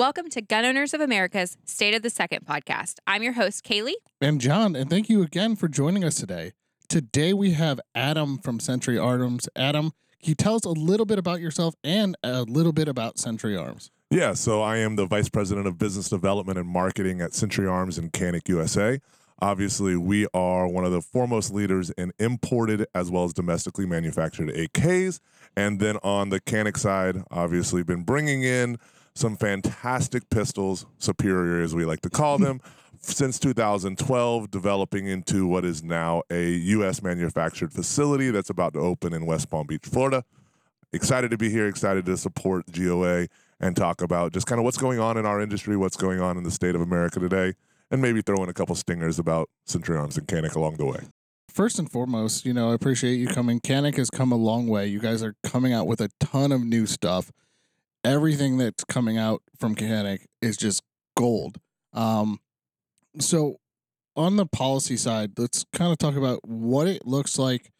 Welcome to Gun Owners of America's State of the Second podcast. I'm your host, Kailey. And John, and thank you again for joining us today. Today we have Adam from Century Arms. Adam, can you tell us a little bit about yourself and a little bit about Century Arms? Yeah, so I am the Vice President of Business Development and Marketing at Century Arms in Canik, USA. Obviously, we are one of the foremost leaders in imported as well as domestically manufactured AKs. And then on the Canik side, obviously, been bringing in some fantastic pistols, superior as we like to call them, since 2012, developing into what is now a U.S. manufactured facility that's about to open in West Palm Beach, Florida. Excited to be here, excited to support GOA and talk about just kind of what's going on in our industry, what's going on in the state of America today, and maybe throw in a couple stingers about Century Arms and Canik along the way. First and foremost, you know, I appreciate you coming. Canik has come a long way. You guys are coming out with a ton of new stuff everything that's coming out from Canik is just gold. Um, so on the policy side, let's kind of talk about what it looks like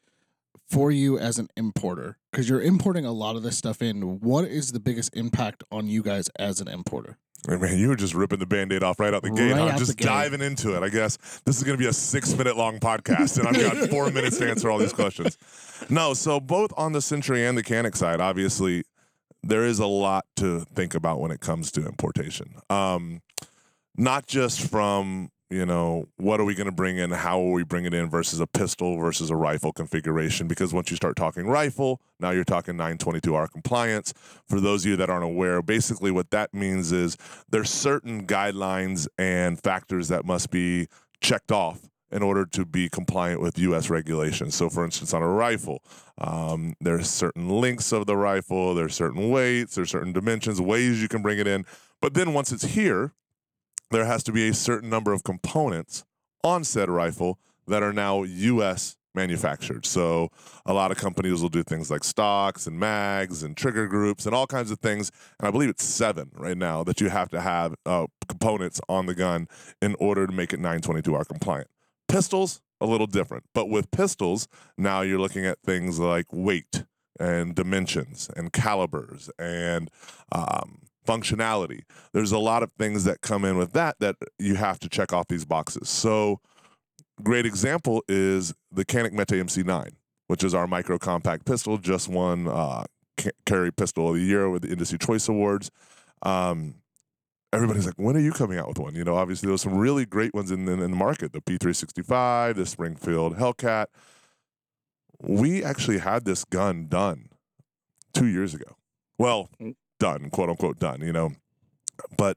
for you as an importer because you're importing a lot of this stuff in. What is the biggest impact on you guys as an importer? Man, you were just ripping the band-aid off right out the gate. Right huh? Just diving into it. I guess this is going to be a six-minute long podcast, and I've got four minutes to answer all these questions. No, so both on the Century and the Canik side, obviously, there is a lot to think about when it comes to importation. Um, not just from you know what are we going to bring in, how are we bring it in versus a pistol versus a rifle configuration. Because once you start talking rifle, now you're talking 922R compliance. For those of you that aren't aware, basically what that means is there's certain guidelines and factors that must be checked off in order to be compliant with U.S. regulations. So, for instance, on a rifle, um, there's certain lengths of the rifle, there's certain weights, there's certain dimensions, ways you can bring it in. But then once it's here, there has to be a certain number of components on said rifle that are now U.S. manufactured. So a lot of companies will do things like stocks and mags and trigger groups and all kinds of things. And I believe it's seven right now that you have to have uh, components on the gun in order to make it 922R compliant. Pistols, a little different. But with pistols, now you're looking at things like weight and dimensions and calibers and um, functionality. There's a lot of things that come in with that that you have to check off these boxes. So, great example is the Canik Mete MC9, which is our micro compact pistol, just won uh, carry pistol of the year with the Industry Choice Awards. Um, everybody's like, when are you coming out with one? You know, obviously there's some really great ones in, in, in the market, the P365, the Springfield Hellcat. We actually had this gun done two years ago. Well, mm. done, quote unquote, done, you know. But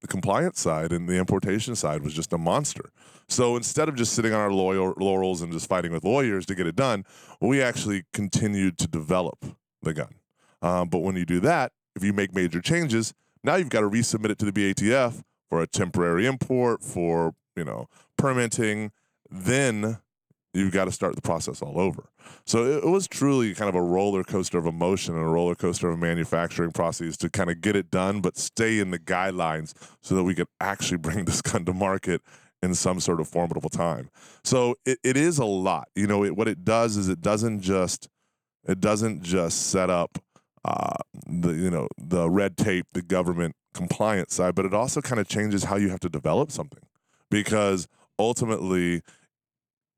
the compliance side and the importation side was just a monster. So instead of just sitting on our laurels and just fighting with lawyers to get it done, we actually continued to develop the gun. Um, but when you do that, if you make major changes, now you've got to resubmit it to the BATF for a temporary import, for you know permitting. Then you've got to start the process all over. So it, it, was truly kind of a roller coaster of emotion and a roller coaster of manufacturing process to kind of get it done, but stay in the guidelines so that we could actually bring this gun to market in some sort of formidable time. So it, it is a lot. You know, it, what it does is it doesn't just it doesn't just set up uh, the you know the red tape, the government compliance side, but it also kind of changes how you have to develop something because ultimately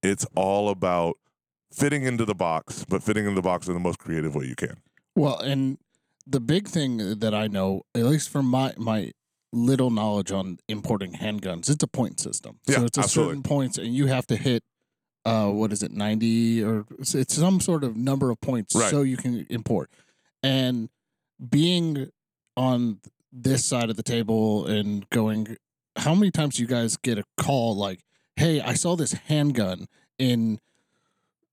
it's all about fitting into the box, but fitting into the box in the most creative way you can. Well, and the big thing that I know, at least from my my little knowledge on importing handguns, it's a point system. Yeah, so it's a absolutely. certain points, and you have to hit. Uh, what is it, ninety or it's some sort of number of points right. so you can import. And being on this side of the table and going, how many times do you guys get a call like, hey, I saw this handgun in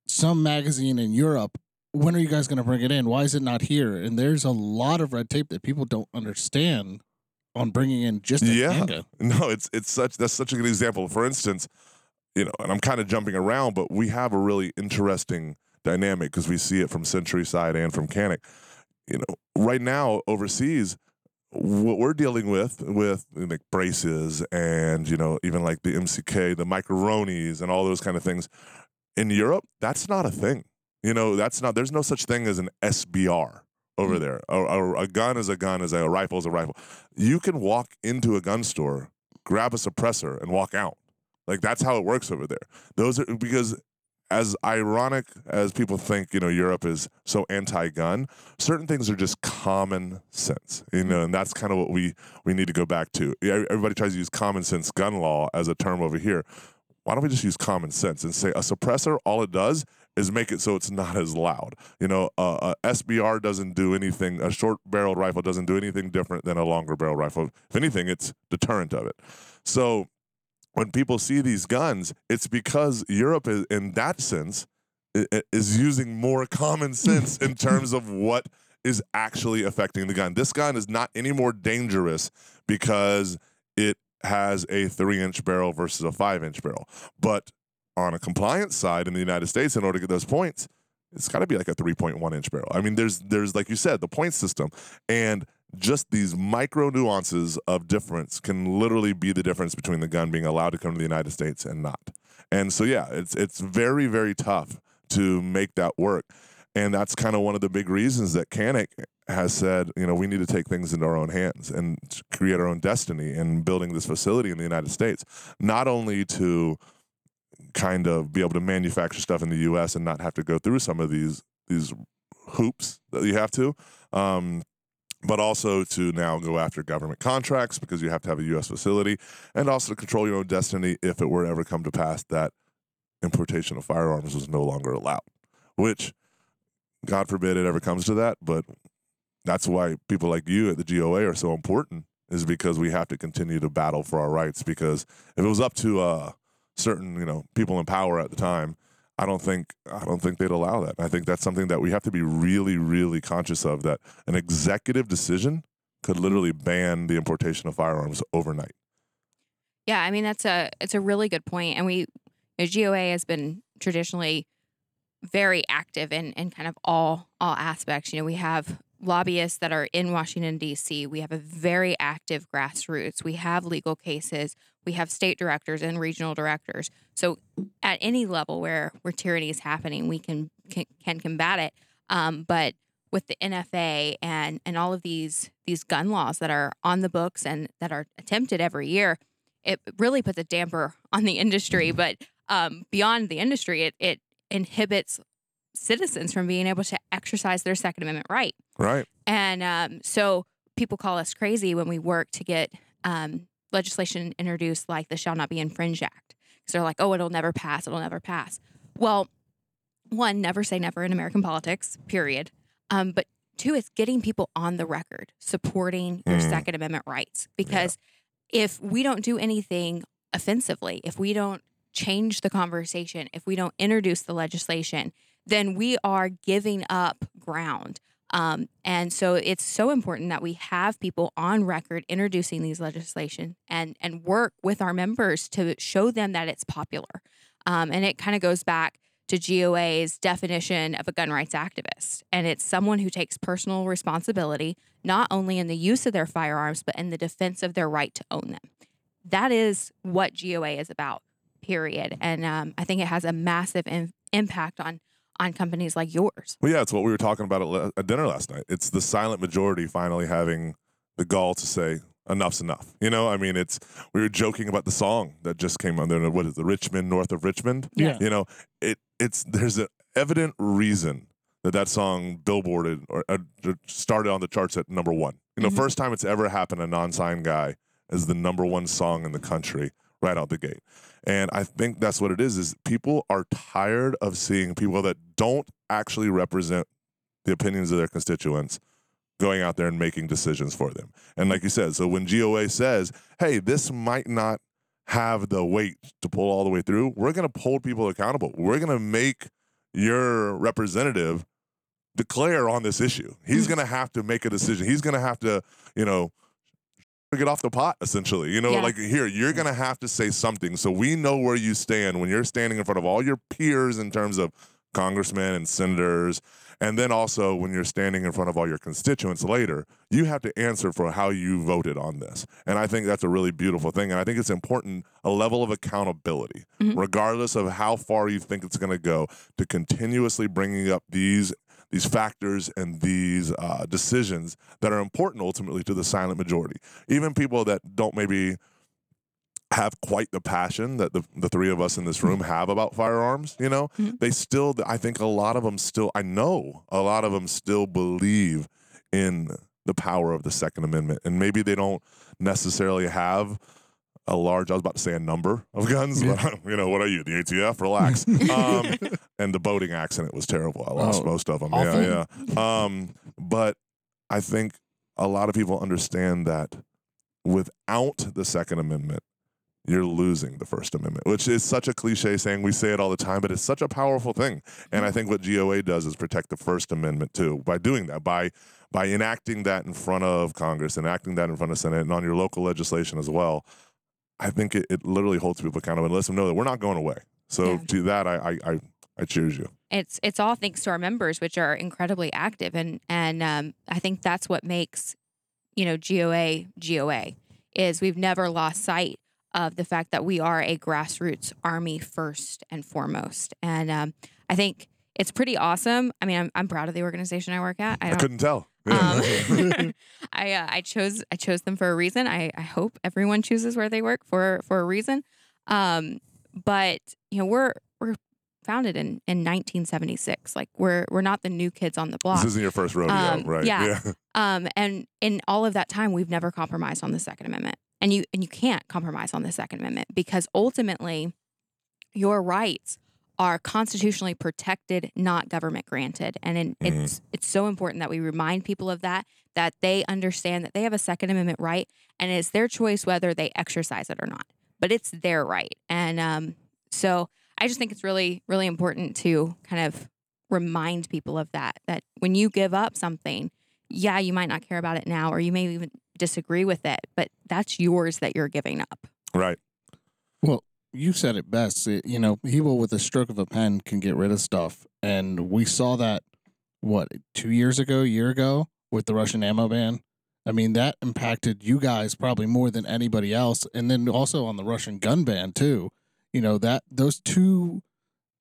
some magazine in Europe. When are you guys going to bring it in? Why is it not here? And there's a lot of red tape that people don't understand on bringing in just a yeah. handgun. No, it's it's such that's such a good example. For instance, you know, and I'm kind of jumping around, but we have a really interesting dynamic because we see it from Century side and from Canik you know, right now overseas, what we're dealing with with like braces and you know even like the MCK, the Micro-Ronis and all those kind of things in Europe, that's not a thing. You know, that's not. There's no such thing as an SBR over mm. there. A, a, a gun is a gun, is a, a rifle is a rifle. You can walk into a gun store, grab a suppressor, and walk out. Like that's how it works over there. Those are because as ironic as people think, you know, Europe is so anti-gun, certain things are just common sense, you know, and that's kind of what we we need to go back to. Everybody tries to use common sense gun law as a term over here. Why don't we just use common sense and say a suppressor? All it does is make it so it's not as loud. You know, uh, a SBR doesn't do anything. A short barrel rifle doesn't do anything different than a longer barrel rifle. If anything, it's deterrent of it. So when people see these guns, it's because Europe, is, in that sense, is using more common sense in terms of what is actually affecting the gun. This gun is not any more dangerous because it has a three inch barrel versus a five inch barrel. But on a compliance side in the United States, in order to get those points, it's got to be like a 3.1 inch barrel. I mean, there's there's like you said, the point system, and just these micro nuances of difference can literally be the difference between the gun being allowed to come to the United States and not. And so yeah, it's it's very very tough to make that work. And that's kind of one of the big reasons that Canik has said, you know, we need to take things into our own hands and create our own destiny in building this facility in the United States, not only to kind of be able to manufacture stuff in the U.S. and not have to go through some of these these hoops that you have to, um, but also to now go after government contracts because you have to have a U.S. facility, and also to control your own destiny if it were ever come to pass that importation of firearms was no longer allowed. Which, God forbid, it ever comes to that, but that's why people like you at the GOA are so important. Is because we have to continue to battle for our rights. Because if it was up to uh, certain, you know, people in power at the time, I don't think I don't think they'd allow that. I think that's something that we have to be really, really conscious of. That an executive decision could literally ban the importation of firearms overnight. Yeah, I mean that's a it's a really good point, and we GOA has been traditionally very active in in kind of all all aspects. You know, we have lobbyists that are in Washington D.C. We have a very active grassroots. We have legal cases we have state directors and regional directors. So at any level where where tyranny is happening, we can can, can combat it. Um, but with the NFA and and all of these these gun laws that are on the books and that are attempted every year, it really puts a damper on the industry. Mm-hmm. But um, beyond the industry, it it inhibits citizens from being able to exercise their Second Amendment right. Right. And um, so people call us crazy when we work to get um, legislation introduced like the Shall Not Be Infringed Act. Because they're like, oh, it'll never pass. It'll never pass. Well, one, never say never in American politics, period. Um, but two, it's getting people on the record supporting your mm. Second Amendment rights. Because yeah. if we don't do anything offensively, if we don't change the conversation, if we don't introduce the legislation, then we are giving up ground um, and so it's so important that we have people on record introducing these legislation and and work with our members to show them that it's popular. Um, and it kind of goes back to GOA's definition of a gun rights activist. And it's someone who takes personal responsibility, not only in the use of their firearms, but in the defense of their right to own them. That is what GOA is about, period. And um, I think it has a massive in- impact on on companies like yours. Well, yeah, it's what we were talking about at, at dinner last night. It's the silent majority finally having the gall to say enough's enough. You know, I mean, it's we were joking about the song that just came on there. What is the Rich Men North of Richmond? Yeah. You know, it it's there's an evident reason that that song billboarded or uh, started on the charts at number one. You know, mm-hmm. first time it's ever happened. A non-signed guy is the number one song in the country right out the gate. And I think that's what it is is people are tired of seeing people that don't actually represent the opinions of their constituents going out there and making decisions for them. And like you said, so when GOA says, "Hey, this might not have the weight to pull all the way through," we're going to hold people accountable. We're going to make your representative declare on this issue. He's mm. going to have to make a decision. He's going to have to, you know, get off the pot essentially you know yeah. like here you're gonna have to say something so we know where you stand when you're standing in front of all your peers in terms of congressmen and senators and then also when you're standing in front of all your constituents later you have to answer for how you voted on this and i think that's a really beautiful thing and i think it's important a level of accountability mm-hmm. regardless of how far you think it's going to go to continuously bringing up these these factors and these uh, decisions that are important ultimately to the silent majority. Even people that don't maybe have quite the passion that the, the three of us in this room have about firearms, you know, mm-hmm. they still, I think a lot of them still, I know a lot of them still believe in the power of the Second Amendment. And maybe they don't necessarily have a large, I was about to say a number of guns, yeah. but you know, what are you, the ATF? Relax. um, and the boating accident was terrible. I lost oh, most of them. Awful. Yeah, yeah. Um, but I think a lot of people understand that without the Second Amendment, you're losing the First Amendment, which is such a cliche saying. We say it all the time, but it's such a powerful thing. And I think what GOA does is protect the First Amendment too by doing that, by by enacting that in front of Congress, enacting that in front of Senate, and on your local legislation as well. I think it, it literally holds people accountable and lets them know that we're not going away. So yeah. to that, I, I, I I cheers you. It's it's all thanks to our members, which are incredibly active, and and um, I think that's what makes you know GOA GOA is we've never lost sight of the fact that we are a grassroots army first and foremost. And um, I think it's pretty awesome. I mean, I'm, I'm proud of the organization I work at. I, I couldn't tell. Um, I uh, I chose I chose them for a reason. I, I hope everyone chooses where they work for for a reason. Um, but you know we're we're founded in, in 1976. Like we're we're not the new kids on the block. This isn't your first rodeo, um, right? Yeah. yeah. Um, and in all of that time, we've never compromised on the Second Amendment and you and you can't compromise on the second amendment because ultimately your rights are constitutionally protected not government granted and in, mm-hmm. it's it's so important that we remind people of that that they understand that they have a second amendment right and it's their choice whether they exercise it or not but it's their right and um, so i just think it's really really important to kind of remind people of that that when you give up something yeah you might not care about it now or you may even disagree with it, but that's yours that you're giving up. Right. Well, you said it best. It, you know, people with a stroke of a pen can get rid of stuff. And we saw that, what, two years ago, year ago with the Russian ammo ban? I mean, that impacted you guys probably more than anybody else. And then also on the Russian gun ban, too. You know, that those two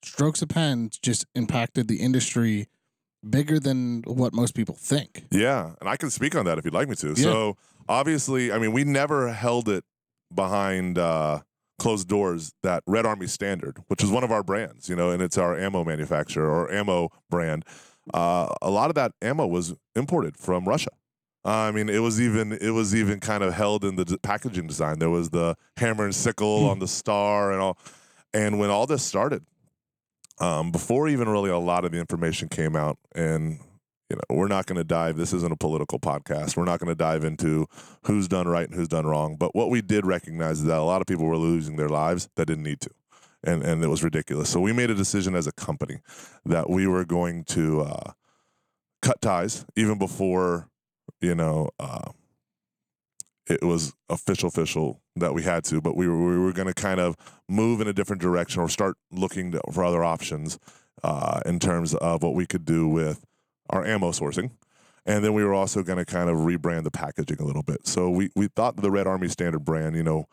strokes of pen just impacted the industry bigger than what most people think. Yeah, and I can speak on that if you'd like me to. Yeah. So obviously, I mean, we never held it behind uh, closed doors that Red Army Standard, which is one of our brands, you know, and it's our ammo manufacturer or ammo brand. Uh, a lot of that ammo was imported from Russia. I mean, it was even it was even kind of held in the d- packaging design. There was the hammer and sickle hmm. on the star and all. And when all this started, um, before even really a lot of the information came out and you know we're not going to dive this isn't a political podcast. We're not going to dive into who's done right and who's done wrong. But what we did recognize is that a lot of people were losing their lives that didn't need to. And and it was ridiculous. So we made a decision as a company that we were going to uh, cut ties even before you know uh, it was official official that we had to, but we were, we were going to kind of move in a different direction or start looking to, for other options uh, in terms of what we could do with our ammo sourcing. And then we were also going to kind of rebrand the packaging a little bit. So we, we thought the Red Army Standard brand, you know,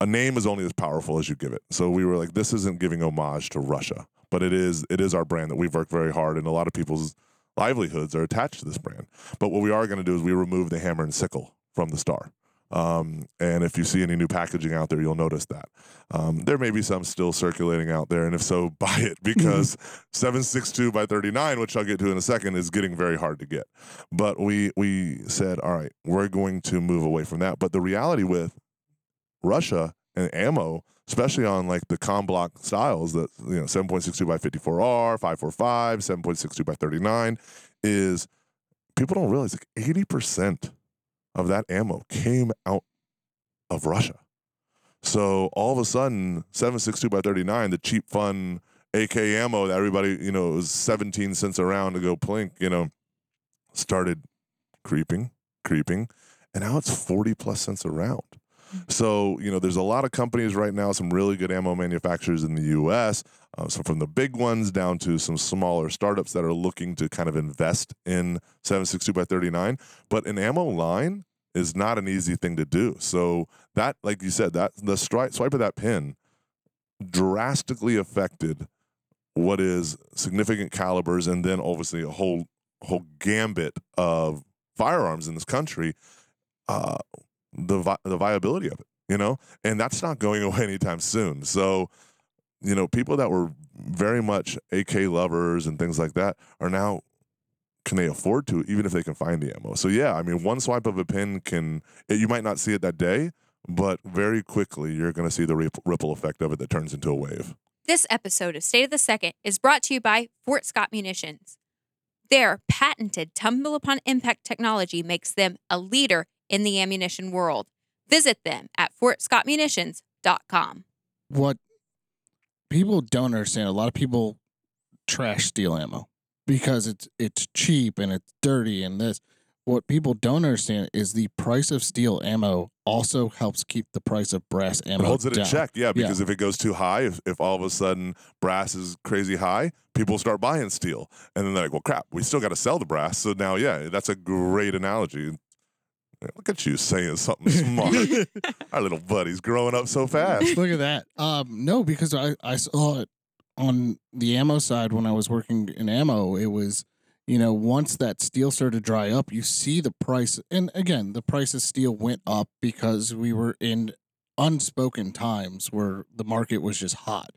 a name is only as powerful as you give it. So we were like, this isn't giving homage to Russia, but it is it is our brand that we've worked very hard, and a lot of people's livelihoods are attached to this brand. But what we are going to do is we remove the hammer and sickle from the star. Um, and if you see any new packaging out there, you'll notice that. Um, there may be some still circulating out there, and if so, buy it because 762 by 39, which I'll get to in a second, is getting very hard to get. But we we said, all right, we're going to move away from that. But the reality with Russia and ammo, especially on like the com bloc styles that you know 7.62 by 54R, 545, 7.62 by 39, is people don't realize like 80 percent of that ammo came out of Russia. So all of a sudden, 7.62 by 39, the cheap, fun AK ammo that everybody, you know, it was 17 cents a round to go plink, you know, started creeping, creeping, and now it's 40 plus cents a round. So, you know, there's a lot of companies right now, some really good ammo manufacturers in the US, uh, so from the big ones down to some smaller startups that are looking to kind of invest in 762 by 39. But an ammo line is not an easy thing to do. So that, like you said, that the stri- swipe of that pin drastically affected what is significant calibers and then obviously a whole whole gambit of firearms in this country, uh, the vi- the viability of it, you know, and that's not going away anytime soon. So, you know, people that were very much AK lovers and things like that are now can they afford to even if they can find the ammo. So yeah, I mean, one swipe of a pin can you might not see it that day, but very quickly you're going to see the ripple effect of it that turns into a wave. This episode of State of the Second is brought to you by Fort Scott Munitions. Their patented tumble upon impact technology makes them a leader in the ammunition world. Visit them at fortscottmunitions.com. What people don't understand, a lot of people trash steel ammo because it's it's cheap and it's dirty and this. What people don't understand is the price of steel ammo also helps keep the price of brass ammo. It holds it down. in check, yeah. Because yeah. if it goes too high, if, if all of a sudden brass is crazy high, people start buying steel, and then they're like, "Well, crap, we still got to sell the brass." So now, yeah, that's a great analogy. Look at you saying something smart. Our little buddy's growing up so fast. Look at that. Um, no, because I, I saw it on the ammo side when I was working in ammo. It was you know, once that steel started to dry up, you see the price. And again, the price of steel went up because we were in unspoken times where the market was just hot.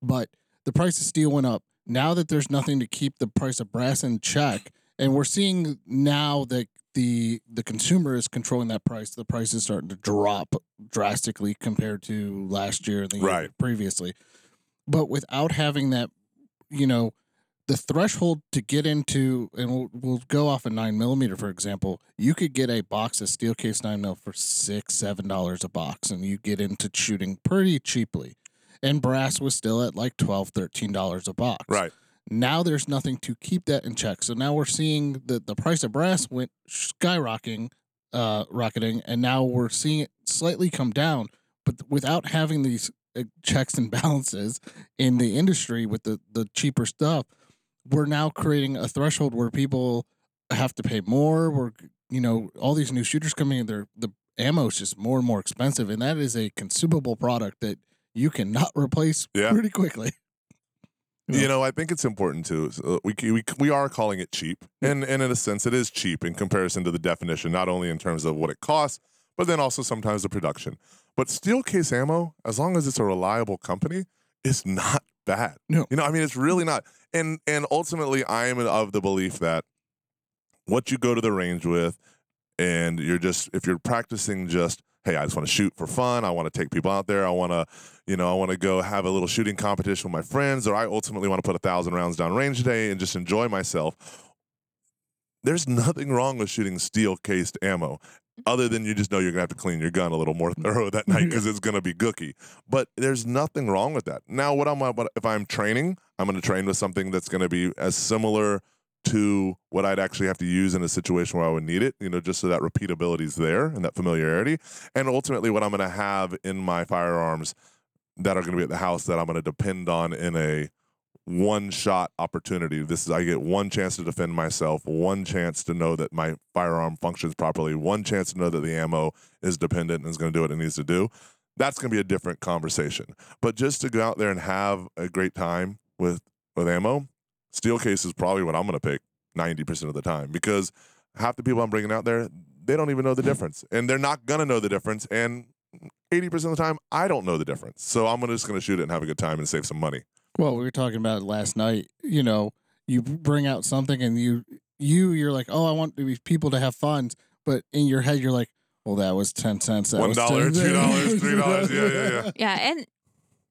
But the price of steel went up. Now that there's nothing to keep the price of brass in check, and we're seeing now that the the consumer is controlling that price, the price is starting to drop drastically compared to last year and the right. year previously. But without having that, you know, the threshold to get into, and we'll, we'll go off a nine millimeter for example. You could get a box of steel case nine mil for six, seven dollars a box, and you get into shooting pretty cheaply. And brass was still at like twelve, thirteen dollars a box. Right now, there's nothing to keep that in check. So now we're seeing that the price of brass went skyrocketing, uh, rocketing, and now we're seeing it slightly come down. But without having these uh, checks and balances in the industry with the the cheaper stuff we're now creating a threshold where people have to pay more. We're you know all these new shooters coming in, there the ammo is just more and more expensive, and that is a consumable product that you cannot replace yeah. pretty quickly. You know, I think it's important too. Uh, we, we we are calling it cheap, and and in a sense, it is cheap in comparison to the definition, not only in terms of what it costs, but then also sometimes the production. But steel case ammo, as long as it's a reliable company, is not bad. No, you know, I mean, it's really not and and ultimately I am of the belief that what you go to the range with and you're just if you're practicing just hey I just want to shoot for fun I want to take people out there I want to you know I want to go have a little shooting competition with my friends or I ultimately want to put a thousand rounds down range today and just enjoy myself there's nothing wrong with shooting steel cased ammo other than you just know you're gonna have to clean your gun a little more thorough that night because it's gonna be gooky. But there's nothing wrong with that. Now, what I'm if I'm training, I'm gonna train with something that's gonna be as similar to what I'd actually have to use in a situation where I would need it, you know, just so that repeatability is there and that familiarity. And ultimately, what I'm gonna have in my firearms that are gonna be at the house that I'm gonna depend on in a one shot opportunity. This is I get one chance to defend myself, one chance to know that my firearm functions properly, one chance to know that the ammo is dependent and is going to do what it needs to do. That's going to be a different conversation. But just to go out there and have a great time with with ammo, steel case is probably what I'm going to pick 90% of the time because half the people I'm bringing out there, they don't even know the mm-hmm. difference. And they're not going to know the difference and 80% of the time I don't know the difference. So I'm just going to shoot it and have a good time and save some money. Well, we were talking about it last night. You know, you bring out something and you you you're like, oh, I want people to have fun, but in your head you're like, well, that was ten cents. That One dollar, two dollars, three dollars. Yeah, yeah, yeah. Yeah, and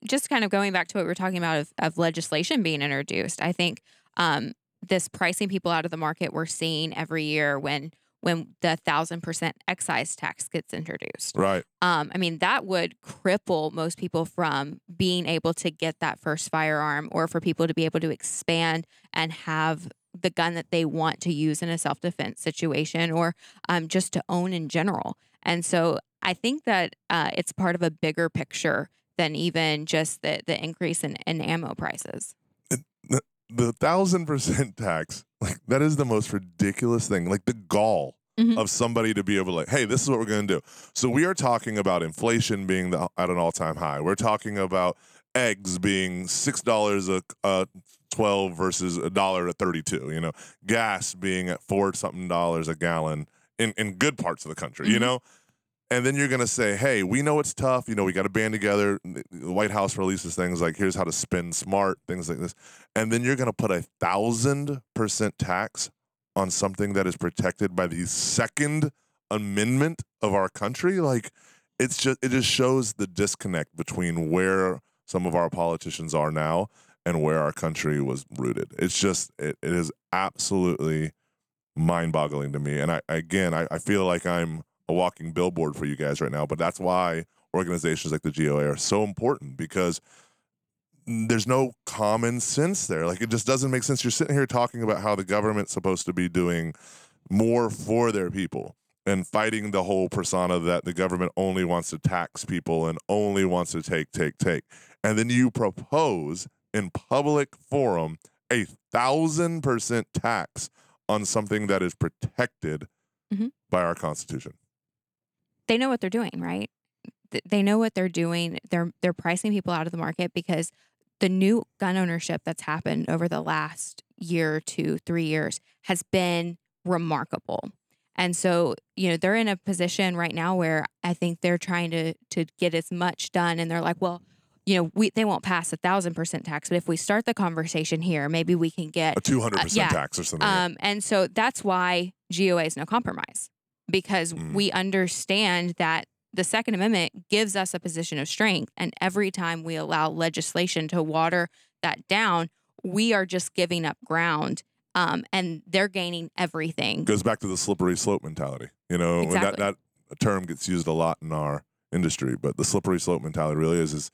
just kind of going back to what we are talking about of, of legislation being introduced, I think um, this pricing people out of the market we're seeing every year when when the thousand percent excise tax gets introduced. Right. Um, I mean, that would cripple most people from being able to get that first firearm or for people to be able to expand and have the gun that they want to use in a self defense situation or um, just to own in general. And so I think that uh, it's part of a bigger picture than even just the, the increase in, in ammo prices. The, the thousand percent tax like that is the most ridiculous thing. Like the gall mm-hmm. of somebody to be able to like, hey, this is what we're going to do. So we are talking about inflation being the, at an all time high. We're talking about eggs being six dollars a, a 12 versus a dollar to 32. You know, gas being at four something dollars a gallon in, in good parts of the country, Mhm. you know? And then you're going to say, hey, we know it's tough. You know, we got to band together. The White House releases things like, here's how to spend smart, things like this. And then you're going to put a thousand percent tax on something that is protected by the Second Amendment of our country. Like, it's just, it just shows the disconnect between where some of our politicians are now and where our country was rooted. It's just, it, it is absolutely mind boggling to me. And I, again, I, I feel like I'm a walking billboard for you guys right now, but that's why organizations like the GOA are so important because there's no common sense there. Like it just doesn't make sense. You're sitting here talking about how the government's supposed to be doing more for their people and fighting the whole persona that the government only wants to tax people and only wants to take, take, take. And then you propose in public forum a thousand percent tax on something that is protected Mhm. by our Constitution. They know what they're doing, right? They know what they're doing. They're they're pricing people out of the market because the new gun ownership that's happened over the last year, two, three years has been remarkable. And so, you know, they're in a position right now where I think they're trying to to get as much done, and they're like, well, you know, we they won't pass a thousand percent tax, but if we start the conversation here, maybe we can get A 200% tax or something. um, and so that's why GOA is no compromise because Mm. we understand that the Second Amendment gives us a position of strength. And every time we allow legislation to water that down, we are just giving up ground. Um, and they're gaining everything. goes back to the slippery slope mentality. You know, and that Exactly. that term gets used a lot in our industry, but the slippery slope mentality really is is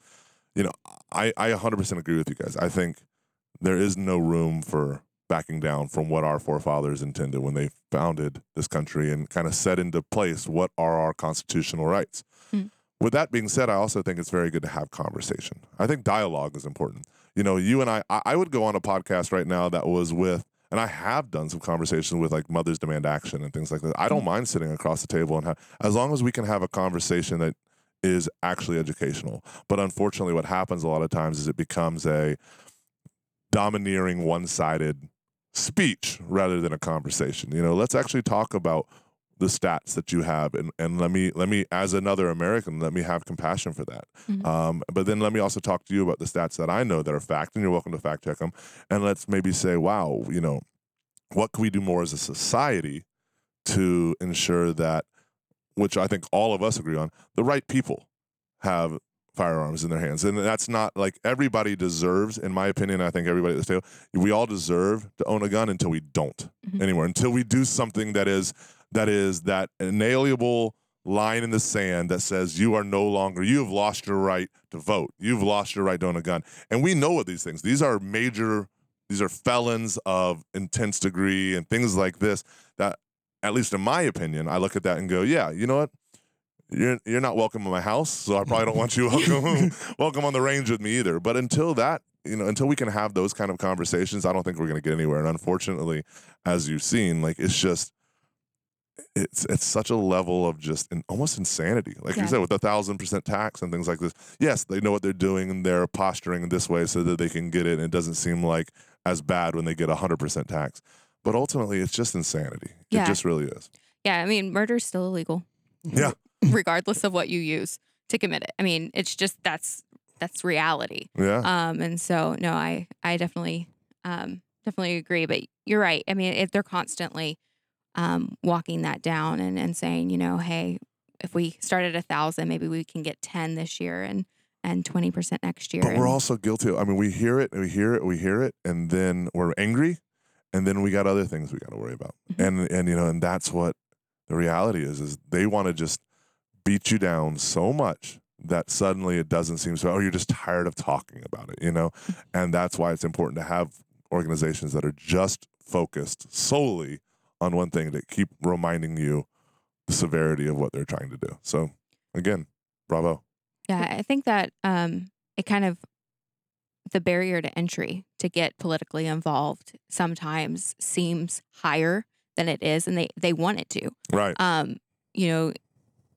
you know, I I 100% agree with you guys. I think there is no room for backing down from what our forefathers intended when they founded this country and kind of set into place what are our constitutional rights. Mm. With that being said, I also think it's very good to have conversation. I think dialogue is important. You know, you and I, I would go on a podcast right now that was with and I have done some conversations with like mothers demand action and things like that. I don't mind sitting across the table and have, as long as we can have a conversation that is actually educational. But unfortunately, what happens a lot of times is it becomes a domineering, one-sided speech rather than a conversation. You know, let's actually talk about the stats that you have and, and let me let me as another American let me have compassion for that. Mhm. Um, but then let me also talk to you about the stats that I know that are fact, and you're welcome to fact check them. And let's maybe say, wow, you know, what can we do more as a society to ensure that, which I think all of us agree on, the right people have firearms in their hands. And that's not like everybody deserves, in my opinion, I think everybody at this table, we all deserve to own a gun until we don't Mhm. anymore, until we do something that is that is that inalienable line in the sand that says you are no longer you have lost your right to vote. You've lost your right to own a gun. And we know what these things. These are major these are felons of intense degree and things like this that at least in my opinion, I look at that and go, yeah, you know what? You're you're not welcome in my house, so I probably don't want you welcome welcome on the range with me either. But until that, you know, until we can have those kind of conversations, I don't think we're going to get anywhere. And unfortunately, as you've seen, like it's just it's it's such a level of just in, almost insanity. Like you said, with a thousand percent tax and things like this. Yes, they know what they're doing and they're posturing in this way so that they can get it. And it doesn't seem like as bad when they get a hundred percent tax. But ultimately, it's just insanity. Yeah. It just really is. Yeah. I mean, murder is still illegal. Yeah. regardless of what you use to commit it. I mean, it's just that's that's reality. Yeah. Um, and so no, I I definitely um definitely agree. But you're right. I mean, if they're constantly um walking that down and and saying, you know, hey, if we start at a thousand, maybe we can get ten this year and and twenty percent next year. But we're also guilty. I mean, we hear it, we hear it, we hear it, and then we're angry, and then we got other things we got to worry about. Mhm. And and you know, and that's what the reality is: is they want to just beat you down so much that suddenly it doesn't seem so. Oh, you're just tired of talking about it, you know. and that's why it's important to have organizations that are just focused solely on one thing to keep reminding you the severity of what they're trying to do. So, again, bravo. Yeah, I think that um, it kind of the barrier to entry to get politically involved sometimes seems higher than it is, and they they want it to. Right. Um, you know,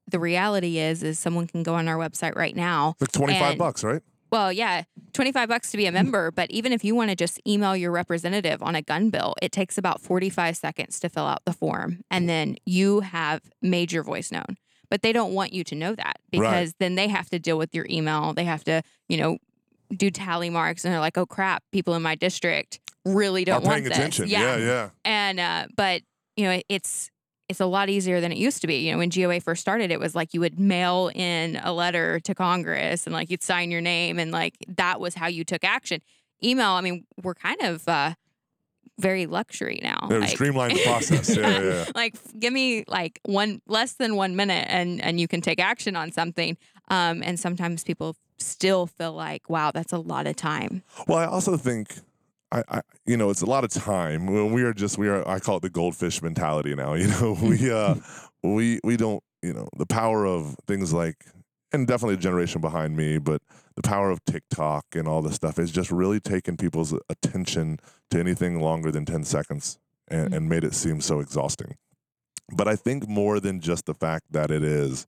the reality is is someone can go on our website right now. Like 25 and- bucks, right? Well, yeah, 25 bucks to be a member, but even if you want to just email your representative on a gun bill, it takes about 45 seconds to fill out the form and then you have made your voice known. But they don't want you to know that because Right. then they have to deal with your email. They have to, you know, do tally marks and they're like, "Oh crap, people in my district really don't want paying this." attention. Yeah, yeah. and uh, but you know it's it's a lot easier than it used to be. You know, when GOA first started, it was like you would mail in a letter to Congress and like you'd sign your name and like that was how you took action. Email, I mean, we're kind of uh, very luxury now. We Like- streamlined the process. Yeah, yeah, yeah. like give me like one less than one minute and and you can take action on something. Um, and sometimes people still feel like, wow, that's a lot of time. Well, I also think, I, I, you know, it's a lot of time. When we are just, we are. I call it the goldfish mentality now. You know, we, uh, we, we don't. You know, the power of things like, and definitely the generation behind me, but the power of TikTok and all this stuff is just really taken people's attention to anything longer than ten seconds and, Mhm. and made it seem so exhausting. But I think more than just the fact that it is,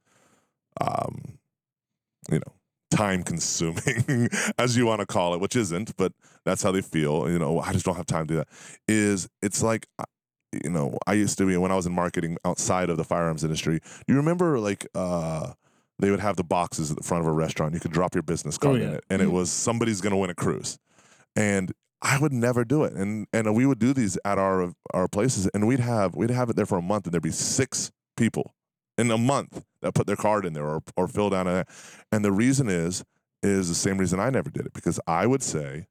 um, you know, time consuming, as you want to call it, which isn't, but that's how they feel. You know, I just don't have time to do that. Is it's like, you know, I used to be when I was in marketing outside of the firearms industry. Do you remember like uh, they would have the boxes at the front of a restaurant? You could drop your business card in yeah. it, and it Mhm. was somebody's going to win a cruise, and I would never do it. And and we would do these at our our places, and we'd have we'd have it there for a month, and there'd be six people in a month that put their card in there or or filled out it. And the reason is is the same reason I never did it because I would say,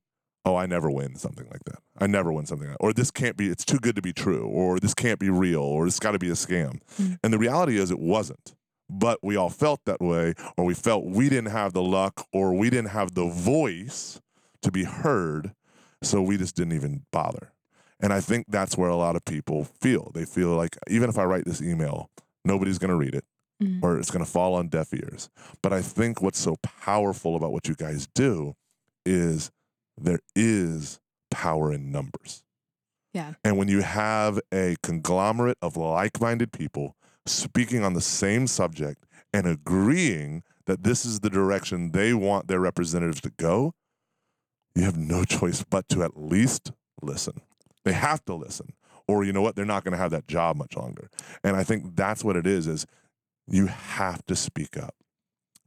"Oh, I never win something like that. I never win something like that. Or this can't be. It's too good to be true. Or this can't be real. Or it's got to be a scam." Mm. And the reality is, it wasn't. But we all felt that way, or we felt we didn't have the luck, or we didn't have the voice to be heard, so we just didn't even bother. And I think that's where a lot of people feel. They feel like even if I write this email, nobody's going to read it Mhm. or it's going to fall on deaf ears. But I think what's so powerful about what you guys do is there is power in numbers. Yeah. And when you have a conglomerate of like minded people speaking on the same subject and agreeing that this is the direction they want their representatives to go, you have no choice but to at least listen. They have to listen. Or you know what? They're not going to have that job much longer. And I think that's what it is is you have to speak up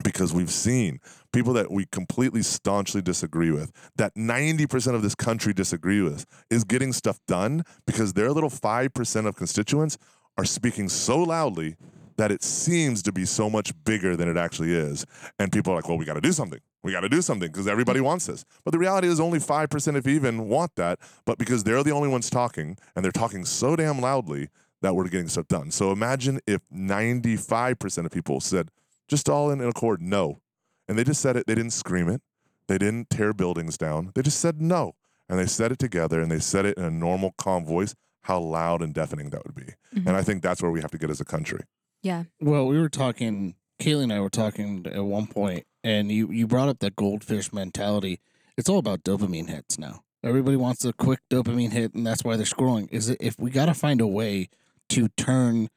because we've seen people that we completely staunchly disagree with that 90% of this country disagree with is getting stuff done because their little 5% of constituents are speaking so loudly that it seems to be so much bigger than it actually is. And people are like well we got to do something. We got to do something because everybody mm-hmm. wants this. But the reality is only 5% if even want that but because they're the only ones talking and they're talking so damn loudly that we're getting stuff done. So imagine if 95% of people said just all in accord no and they just said it they didn't scream it they didn't tear buildings down they just said no and they said it together and they said it in a normal calm voice how loud and deafening that would be Mhm. and i think that's where we have to get as a country Yeah. Well, we were talking. Kailey and I were talking at one point, and you you brought up that goldfish mentality. It's all about dopamine hits now. Everybody wants a quick dopamine hit, and that's why they're scrolling. Is it if we got to find a way to turn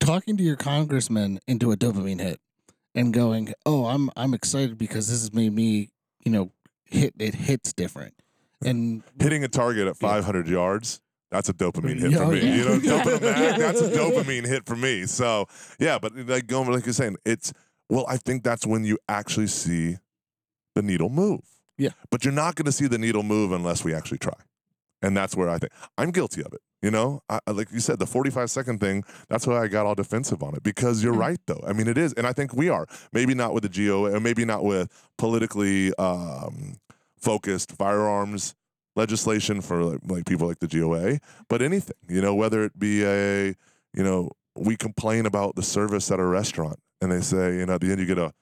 talking to your congressman into a dopamine hit and going, "Oh, I'm I'm excited because this has made me, you know, hit it hits different." And hitting a target at 500 yards that's a dopamine hit Yeah, for oh, me yeah. you know a that's a dopamine hit for me. So yeah but like going like you're saying it's well i think that's when you actually see the needle move. Yeah. but you're not going to see the needle move unless we actually try and that's where i think i'm guilty of it you know I, like you said the 45 second thing that's why i got all defensive on it because you're Mm. right though i mean it is and i think we are maybe not with the geo or maybe not with politically um, focused firearms legislation for like, like people like the GOA, but anything, you know, whether it be a, you know, we complain about the service at a restaurant and they say, you know, at the end you get a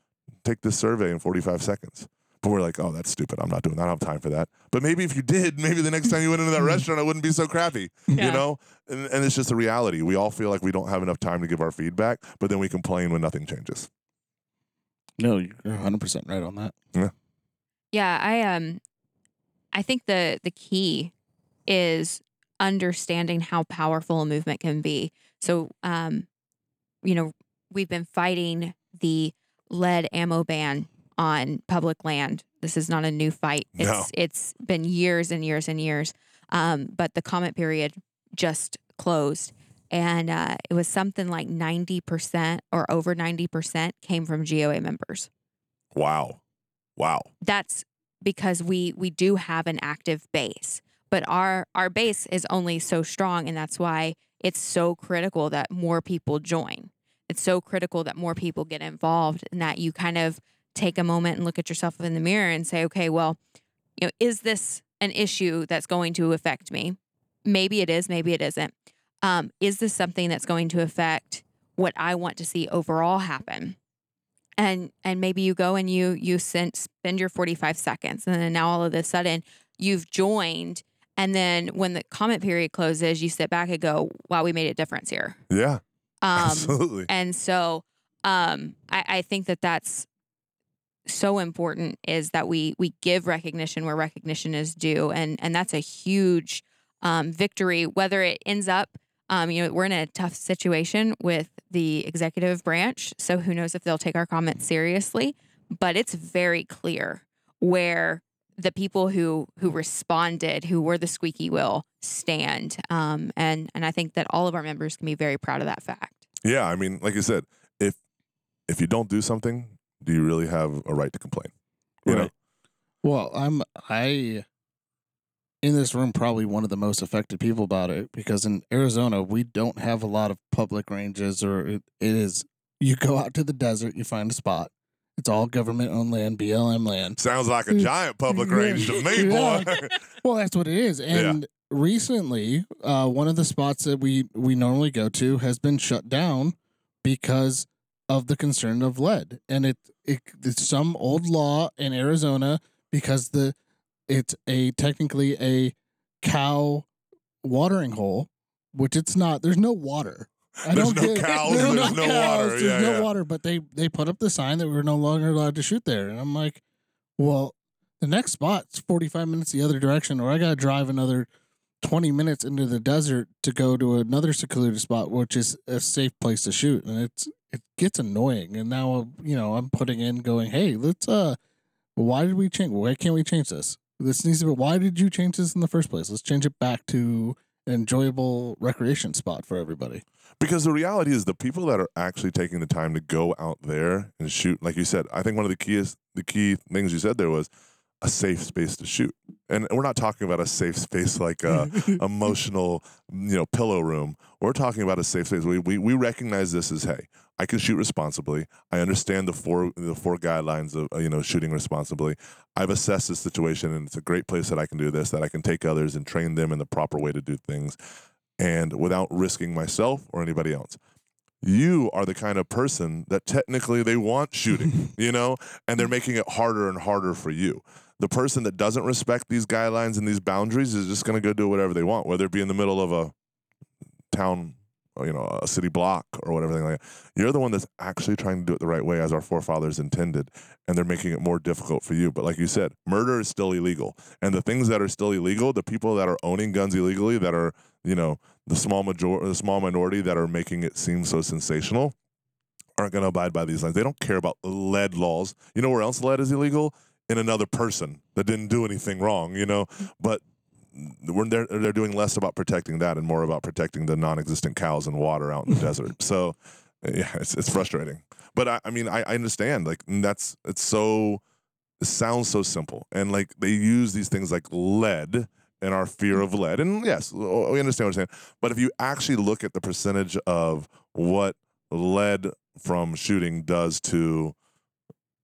take this survey in 45 seconds. But we're like, oh, that's stupid. I'm not doing that. I don't have time for that. But maybe if you did, maybe the next time you went into that restaurant, it wouldn't be so crappy, Yeah. you know? And, and it's just a reality. We all feel like we don't have enough time to give our feedback, but then we complain when nothing changes. no, you're 100 percent right on that. Yeah. Yeah, I um I think the the key is understanding how powerful a movement can be. So um you know, we've been fighting the lead ammo ban on public land. This is not a new fight. It's No. it's been years and years and years. Um, but the comment period just closed, and uh, it was something like ninety percent or over ninety percent came from GOA members. Wow. Wow. That's because we we do have an active base, but our our base is only so strong, and that's why it's so critical that more people join. It's so critical that more people get involved, and that you kind of take a moment and look at yourself in the mirror and say, okay, well, you know, is this an issue that's going to affect me? Maybe it is, maybe it isn't. Um, is this something that's going to affect what I want to see overall happen? And and maybe you go and you you send, spend your 45 seconds and then now all of a sudden you've joined and then when the comment period closes, you sit back and go, wow, we made a difference here. Yeah. Um, absolutely. and so um, I, I think that that's so important is that we we give recognition where recognition is due, and and that's a huge um, victory. Whether it ends up, um, you know, we're in a tough situation with the executive branch, so who knows if they'll take our comments seriously. But it's very clear where the people who who responded, who were the squeaky wheel, stand, um, and and I think that all of our members can be very proud of that fact. Yeah, I mean, like I said, if if you don't do something, do you really have a right to complain? You know? Well, I'm I in this room probably one of the most affected people about it because in Arizona we don't have a lot of public ranges or it, it is you go out to the desert, you find a spot. It's all government owned land, BLM land. Sounds like a Mm. giant public range to me, Yeah. boy. Well, that's what it is. And recently, uh, one of the spots that we we normally go to has been shut down because of the concern of lead. And it, it it's some old law in Arizona because the it's a technically a cow watering hole, which it's not. There's no water. I There's don't no get, cows, there are there's no water. There's Yeah, no yeah. water, but they they put up the sign that we're no longer allowed to shoot there, and I'm like, well, the next spot's 45 minutes the other direction, or I got to drive another 20 minutes into the desert to go to another secluded spot, which is a safe place to shoot. And it's, it gets annoying. And now, you know, I'm putting in going, hey, let's, uh, why did we change? Why can't we change this? This needs to be, why did you change this in the first place? Let's change it back to an enjoyable recreation spot for everybody. Because the reality is, the people that are actually taking the time to go out there and shoot, like you said, I think one of the keys, the key things you said there was a safe space to shoot. And we're not talking about a safe space like a emotional, you know, pillow room. We're talking about a safe space. We, we we recognize this as hey, I can shoot responsibly. I understand the four the four guidelines of uh, you know shooting responsibly. I've assessed the situation, and it's a great place that I can do this. That I can take others and train them in the proper way to do things, and without risking myself or anybody else. You are the kind of person that technically they want shooting, you know, and they're making it harder and harder for you the person that doesn't respect these guidelines and these boundaries is just going to go do whatever they want, whether it be in the middle of a town, Uh, you know, a city block or whatever. thing Like that. You're the one that's actually trying to do it the right way as our forefathers intended, and they're making it more difficult for you. But like you said, murder is still illegal, and the things that are still illegal, the people that are owning guns illegally, that are you know the small major, the small minority that are making it seem so sensational. Aren't going to abide by these lines. They don't care about lead laws. You know where else lead is illegal? in another person that didn't do anything wrong, you know. Mm. But we're they're, they're doing less about protecting that and more about protecting the non-existent cows and water out in the desert. So yeah, it's it's frustrating. But I, I mean, I, I understand. Like that's it's so it sounds so simple, and like they use these things like lead and our fear of lead. And yes, we understand what you're saying. But if you actually look at the percentage of what lead from shooting does to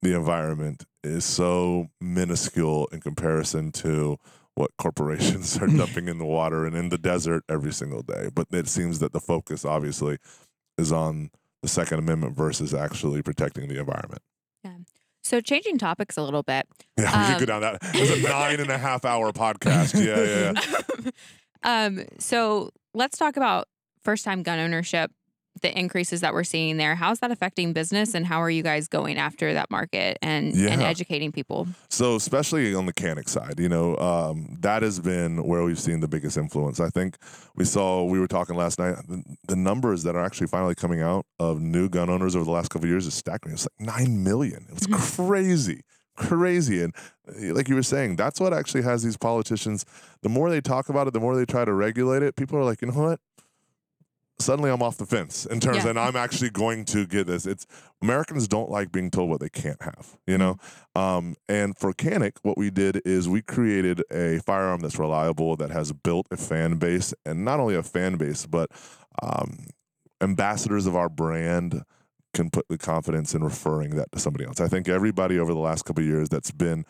the environment is so minuscule in comparison to what corporations are dumping in the water and in the desert every single day. But it seems that the focus obviously is on the Second Amendment versus actually protecting the environment. Yeah. So changing topics a little bit. Yeah, we Um, could go down that. It's a nine and a half hour podcast. Yeah, yeah, yeah. um, so let's talk about first time gun ownership the increases that we're seeing there, how's that affecting business and how are you guys going after that market and, Yeah. and educating people? So, especially on the Canik side, you know, um, that has been where we've seen the biggest influence. I think we saw, we were talking last night, the, the numbers that are actually finally coming out of new gun owners over the last couple of years is staggering. It's like 9 million. It was crazy, crazy. And uh, like you were saying, that's what actually has these politicians, the more they talk about it, the more they try to regulate it, people are like, you know what? Suddenly, I'm off the fence in terms, Yeah. and I'm actually going to get this. It's Americans don't like being told what they can't have, you know. Um, and for Canik, what we did is we created a firearm that's reliable, that has built a fan base, and not only a fan base, but um, ambassadors of our brand can put the confidence in referring that to somebody else. I think everybody over the last couple of years that's been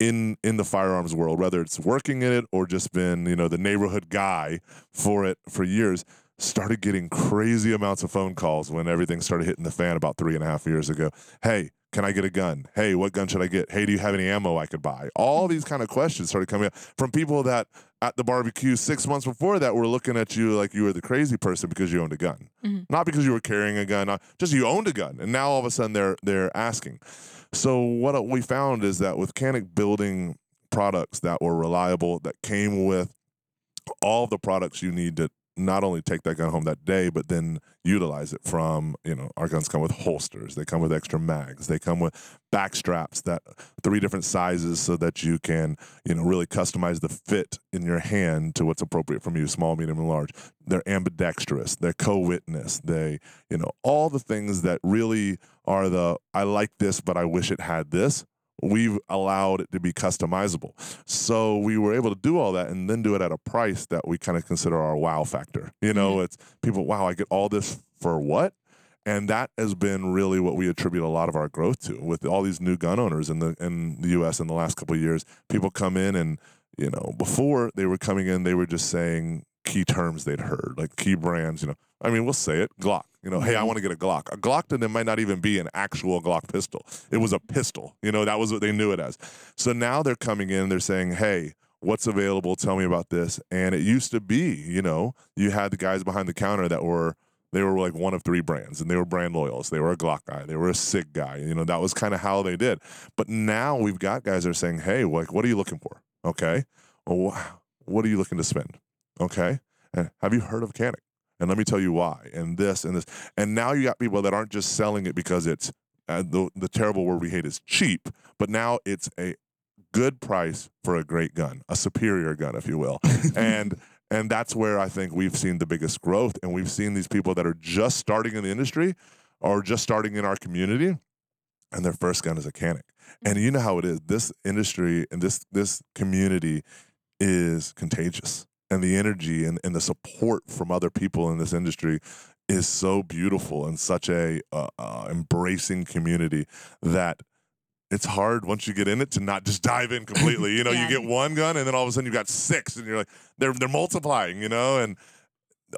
in in the firearms world, whether it's working in it or just been you know the neighborhood guy for it for years, started getting crazy amounts of phone calls when everything started hitting the fan about three and a half years ago. Hey, can I get a gun? Hey, what gun should I get? Hey, do you have any ammo I could buy? All these kind of questions started coming up from people that at the barbecue six months before that were looking at you like you were the crazy person because you owned a gun, Mhm. not because you were carrying a gun, not just you owned a gun, and now all of a sudden they're they're asking. So what we found is that with Canik building products that were reliable, that came with all the products you need to not only take that gun home that day, but then utilize it from, you know, our guns come with holsters, they come with extra mags, they come with back straps that three different sizes so that you can, you know, really customize the fit in your hand to what's appropriate from you, small, medium, and large. They're ambidextrous, they're co-witness, they, you know, all the things that really are the I like this, but I wish it had this. We've allowed it to be customizable. So we were able to do all that and then do it at a price that we kind of consider our wow factor. You know, mm-hmm. it's people, wow, I get all this for what? And that has been really what we attribute a lot of our growth to with all these new gun owners in the in the US in the last couple of years. People come in and, you know, before they were coming in, they were just saying key terms they'd heard, like key brands, you know. I mean, we'll say it, Glock. You know, hey, I mm-hmm. want to get a Glock. A Glock to them might not even be an actual Glock pistol. It was a pistol. You know, that was what they knew it as. So now they're coming in, they're saying, hey, what's available? Tell me about this. And it used to be, you know, you had the guys behind the counter that were they were like one of three brands and they were brand loyals. They were a Glock guy. They were a SIG guy. You know, that was kind of how they did. But now we've got guys that are saying, hey, like, what are you looking for? Okay. Well, what are you looking to spend? Okay. And have you heard of Canik? And let me tell you why. And this and this. And now you got people that aren't just selling it because it's uh, the, the terrible word we hate is cheap, but now it's a good price for a great gun, a superior gun, if you will. and and that's where I think we've seen the biggest growth. And we've seen these people that are just starting in the industry or just starting in our community, and their first gun is a Canik. And you know how it is. This industry and this this community is contagious. And the energy and, and the support from other people in this industry is so beautiful and such a uh, uh, embracing community that it's hard once you get in it to not just dive in completely. You know, Yeah. you get one gun and then all of a sudden you've got six, and you're like, they're they're multiplying. You know, and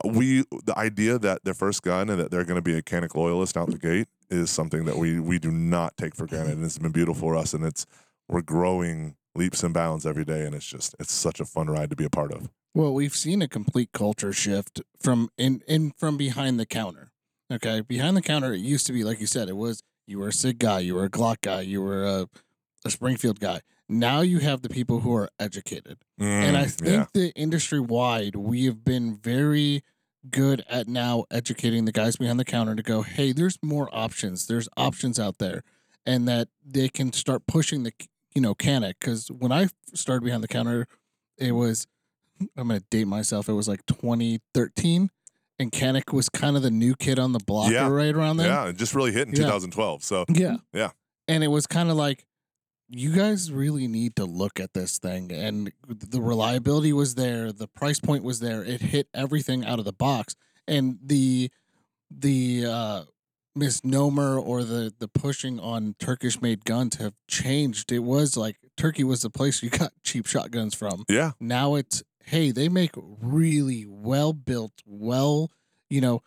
we the idea that their first gun and that they're going to be a Canik loyalist out the gate is something that we we do not take for granted, and it's been beautiful for us, and it's we're growing leaps and bounds every day, and it's just it's such a fun ride to be a part of. Well, we've seen a complete culture shift from in, in from behind the counter. Okay, behind the counter, it used to be like you said, it was you were a Sig guy, you were a Glock guy, you were a, a Springfield guy. Now you have the people who are educated, and I Mm, think yeah. the industry wide, we have been very good at now educating the guys behind the counter to go, hey, there's more options. There's options out there, and that they can start pushing the you know Canik. Because when I started behind the counter, it was I'm gonna date myself. It was like 2013, and Canik was kind of the new kid on the block Yeah. right around then. yeah, it just really hit in Yeah. 2012. So Yeah. Yeah. And it was kind of like, you guys really need to look at this thing. And the reliability was there, the price point was there. It hit everything out of the box. And the the uh misnomer or the the pushing on Turkish made guns have changed. It was like Turkey was the place you got cheap shotguns from. yeah, Now it's hey, they make really well built, well, you know,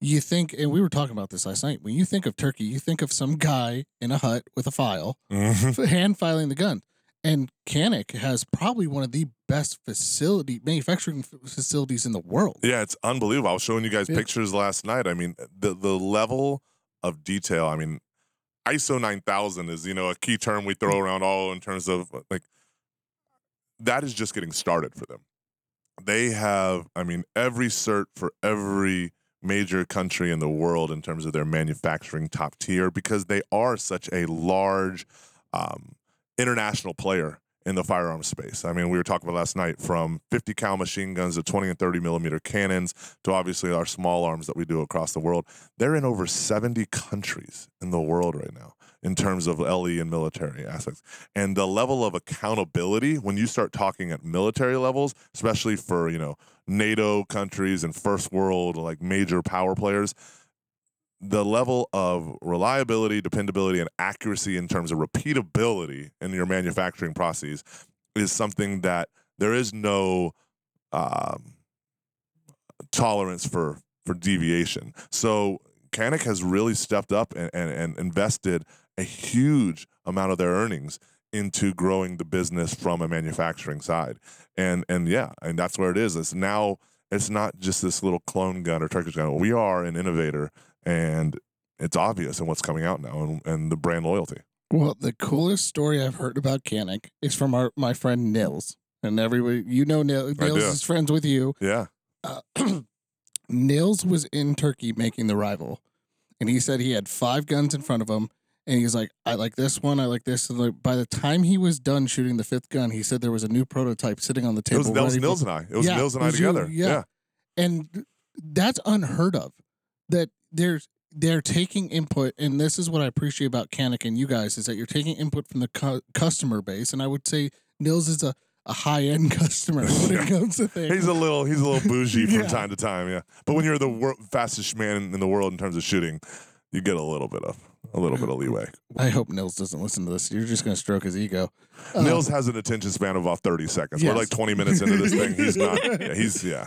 you think and we were talking about this last night. When you think of Turkey, you think of some guy in a hut with a file, Mhm. hand filing the gun. And Canik has probably one of the best facility manufacturing facilities in the world. Yeah, it's unbelievable. I was showing you guys yeah. pictures last night. I mean, the the level of detail. I mean, ISO 9000 is, you know, a key term we throw around all in terms of like that is just getting started for them. They have, I mean, every cert for every major country in the world in terms of their manufacturing top tier because they are such a large um, international player in the firearm space. I mean, we were talking about last night from 50 cal machine guns to 20 and 30 millimeter cannons to obviously our small arms that we do across the world. They're in over 70 countries in the world right now in terms of LE and military aspects. And the level of accountability when you start talking at military levels, especially for, you know, NATO countries and first world like major power players, the level of reliability, dependability, and accuracy in terms of repeatability in your manufacturing processes is something that there is no um, tolerance for for deviation. So Canik has really stepped up and, and, and invested a huge amount of their earnings into growing the business from a manufacturing side. And and yeah, and that's where it is. It's now it's not just this little clone gun or Turkish gun. We are an innovator and it's obvious in what's coming out now and, and the brand loyalty. Well, the coolest story I've heard about Canik is from our my friend Nils, and everybody you know Nils, Nils is friends with you. Yeah. Uh, Nils was in Turkey making the rival, and he said he had five guns in front of him, and he's like, "I like this one, I like this." And like, by the time he was done shooting the fifth gun, he said there was a new prototype sitting on the table. It was Nils, Nils and I. It was yeah, Nils and I together. You, yeah. yeah, and that's unheard of. That there's they're taking input, and this is what I appreciate about Canik and you guys is that you're taking input from the cu- customer base, and I would say Nils is a, a high end customer when it comes to things. He's a little he's a little bougie from yeah. time to time, yeah. But when you're the wor- fastest man in the world in terms of shooting, you get a little bit of a little bit of leeway. I hope Nils doesn't listen to this. You're just going to stroke his ego. Nils um, has an attention span of about 30 seconds. Yes. We're like 20 minutes into this thing. He's not. Yeah, he's yeah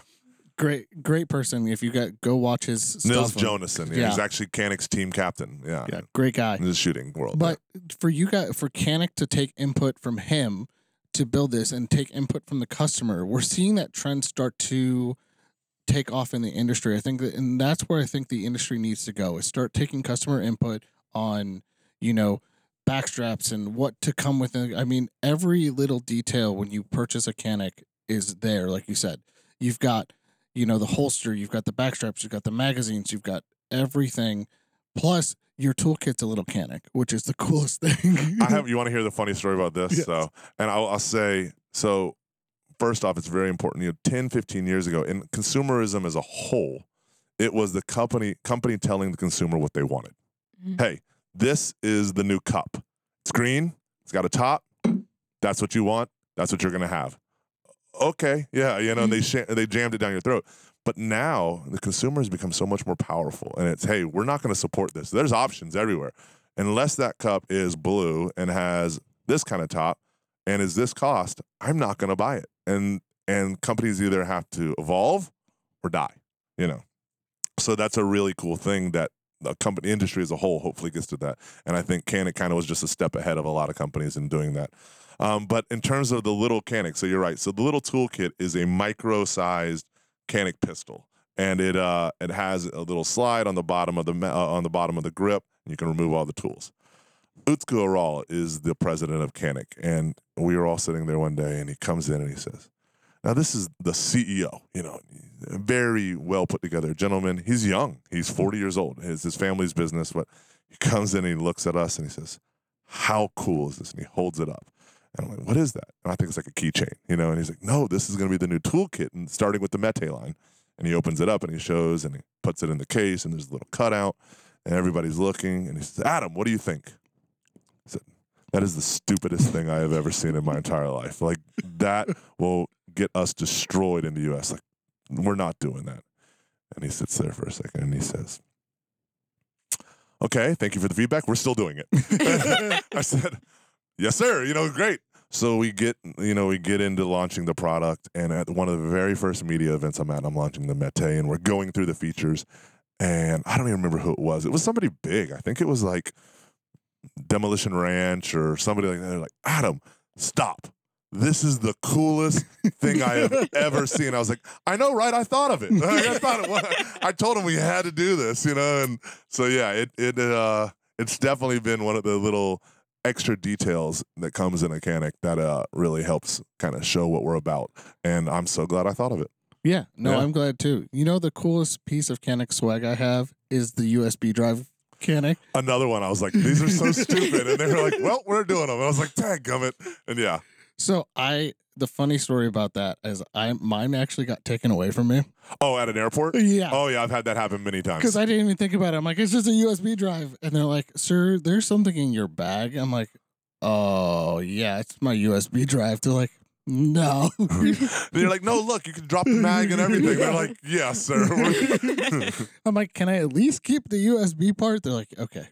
great great person. If you got go watch his Nils Jonasson. Yeah, yeah, he's actually Canik's team captain. Yeah, yeah, great guy in the shooting world. But yeah. for you guys, for Canik to take input from him to build this and take input from the customer, we're seeing that trend start to take off in the industry. I think that, and that's where I think the industry needs to go is start taking customer input on, you know, backstraps and what to come with. I mean, every little detail when you purchase a Canik is there, like you said. You've got you know the holster, you've got the backstraps, you've got the magazines, you've got everything. Plus, your toolkit's a little Canik, which is the coolest thing. I have. You want to hear the funny story about this? Yes. So, and I'll, I'll say so. First off, it's very important. You know, 10, 15 years ago, in consumerism as a whole, it was the company company telling the consumer what they wanted. Mm-hmm. Hey, this is the new cup. It's green. It's got a top. That's what you want. That's what you're going to have okay, yeah, you know, and they mm-hmm. sh- they jammed it down your throat. But now the consumer has become so much more powerful, and it's hey, we're not going to support this. There's options everywhere, unless that cup is blue and has this kind of top and is this cost. I'm not going to buy it, and and companies either have to evolve or die. You know, so that's a really cool thing that the company industry as a whole hopefully gets to that. And I think Canik kind of was just a step ahead of a lot of companies in doing that. Um, but in terms of the little Canik, so you're right. So the little toolkit is a micro-sized Canik pistol, and it uh, it has a little slide on the bottom of the uh, on the bottom of the grip, and you can remove all the tools. Utku Aral is the president of Canik, and we were all sitting there one day, and he comes in and he says, "Now this is the CEO, you know, very well put together gentleman. He's young, he's mm-hmm. 40 years old. It's his family's business, but he comes in and he looks at us and he says." How cool is this? And he holds it up. And I'm like, what is that? And I think it's like a keychain, you know? And he's like, no, this is going to be the new toolkit, and starting with the Mete line. And he opens it up and he shows and he puts it in the case, and there's a little cutout, and everybody's looking. And he says, Adam, what do you think? I said, that is the stupidest thing I have ever seen in my entire life. Like, that will get us destroyed in the US. Like, we're not doing that. And he sits there for a second and he says, Okay, thank you for the feedback. We're still doing it. I said, yes, sir. You know, great. So we get, you know, we get into launching the product, and at one of the very first media events I'm at, I'm launching the Mete, and we're going through the features, and I don't even remember who it was. It was somebody big. I think it was like Demolition Ranch or somebody like that. They're like, Adam, stop. This is the coolest thing I have ever seen. I was like, I know, right? I thought of it. I thought it was. I told him we had to do this, you know. And so yeah, it it uh, it's definitely been one of the little extra details that comes in a Canik that uh, really helps kind of show what we're about. And I'm so glad I thought of it. Yeah, no, Yeah. I'm glad too. You know, the coolest piece of Canik swag I have is the USB drive Canik. Another one, I was like, these are so stupid. And they were like, well, we're doing them. I was like, tag gummit. And yeah. So I, the funny story about that is, I mine actually got taken away from me. Oh, at an airport? Yeah. Oh, yeah, I've had that happen many times. Because I didn't even think about it. I'm like, it's just a USB drive. And they're like, sir, there's something in your bag. I'm like, oh, yeah, it's my USB drive. They're like, no. They're like, no, look, you can drop the mag and everything. They're like, yes, sir. I'm like, can I at least keep the USB part? They're like, okay.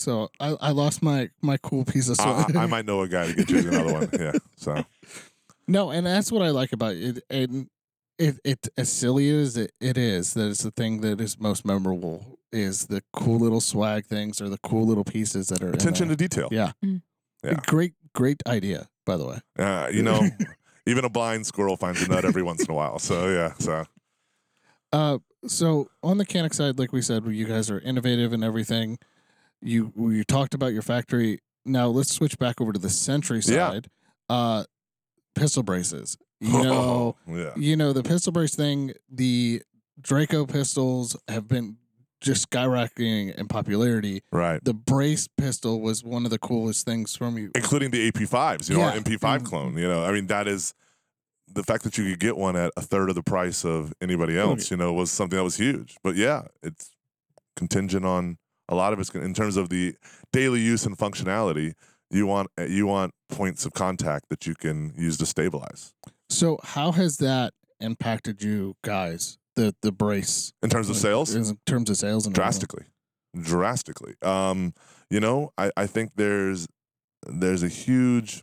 So I, I lost my my cool piece of I, swag. I, I might know a guy to get you another one. Yeah. So no, and that's what I like about it. And it, it as silly as it, it is, that it's the thing that is most memorable is the cool little swag things or the cool little pieces that are attention there. to detail. Yeah. Mm. Yeah. Great, great idea, by the way. Uh, you know, even a blind squirrel finds a nut every once in a while. So yeah. So Uh, so on the Canik side, like we said, you guys are innovative and everything. You you talked about your factory. Now let's switch back over to the Century Yeah. side. Uh, pistol braces. You know, yeah. you know the pistol brace thing. The Draco pistols have been just skyrocketing in popularity. Right. The brace pistol was one of the coolest things from you. Including the AP5s, you know, Yeah. our MP5 Mm. clone. You know, I mean, that is the fact that you could get one at a third of the price of anybody else, you know, was something that was huge. But yeah, it's contingent on a lot of it's in terms of the daily use and functionality. You want you want points of contact that you can use to stabilize. So how has that impacted you guys? The the brace In terms of sales, in terms of sales and everything? drastically drastically um you know i i think there's there's a huge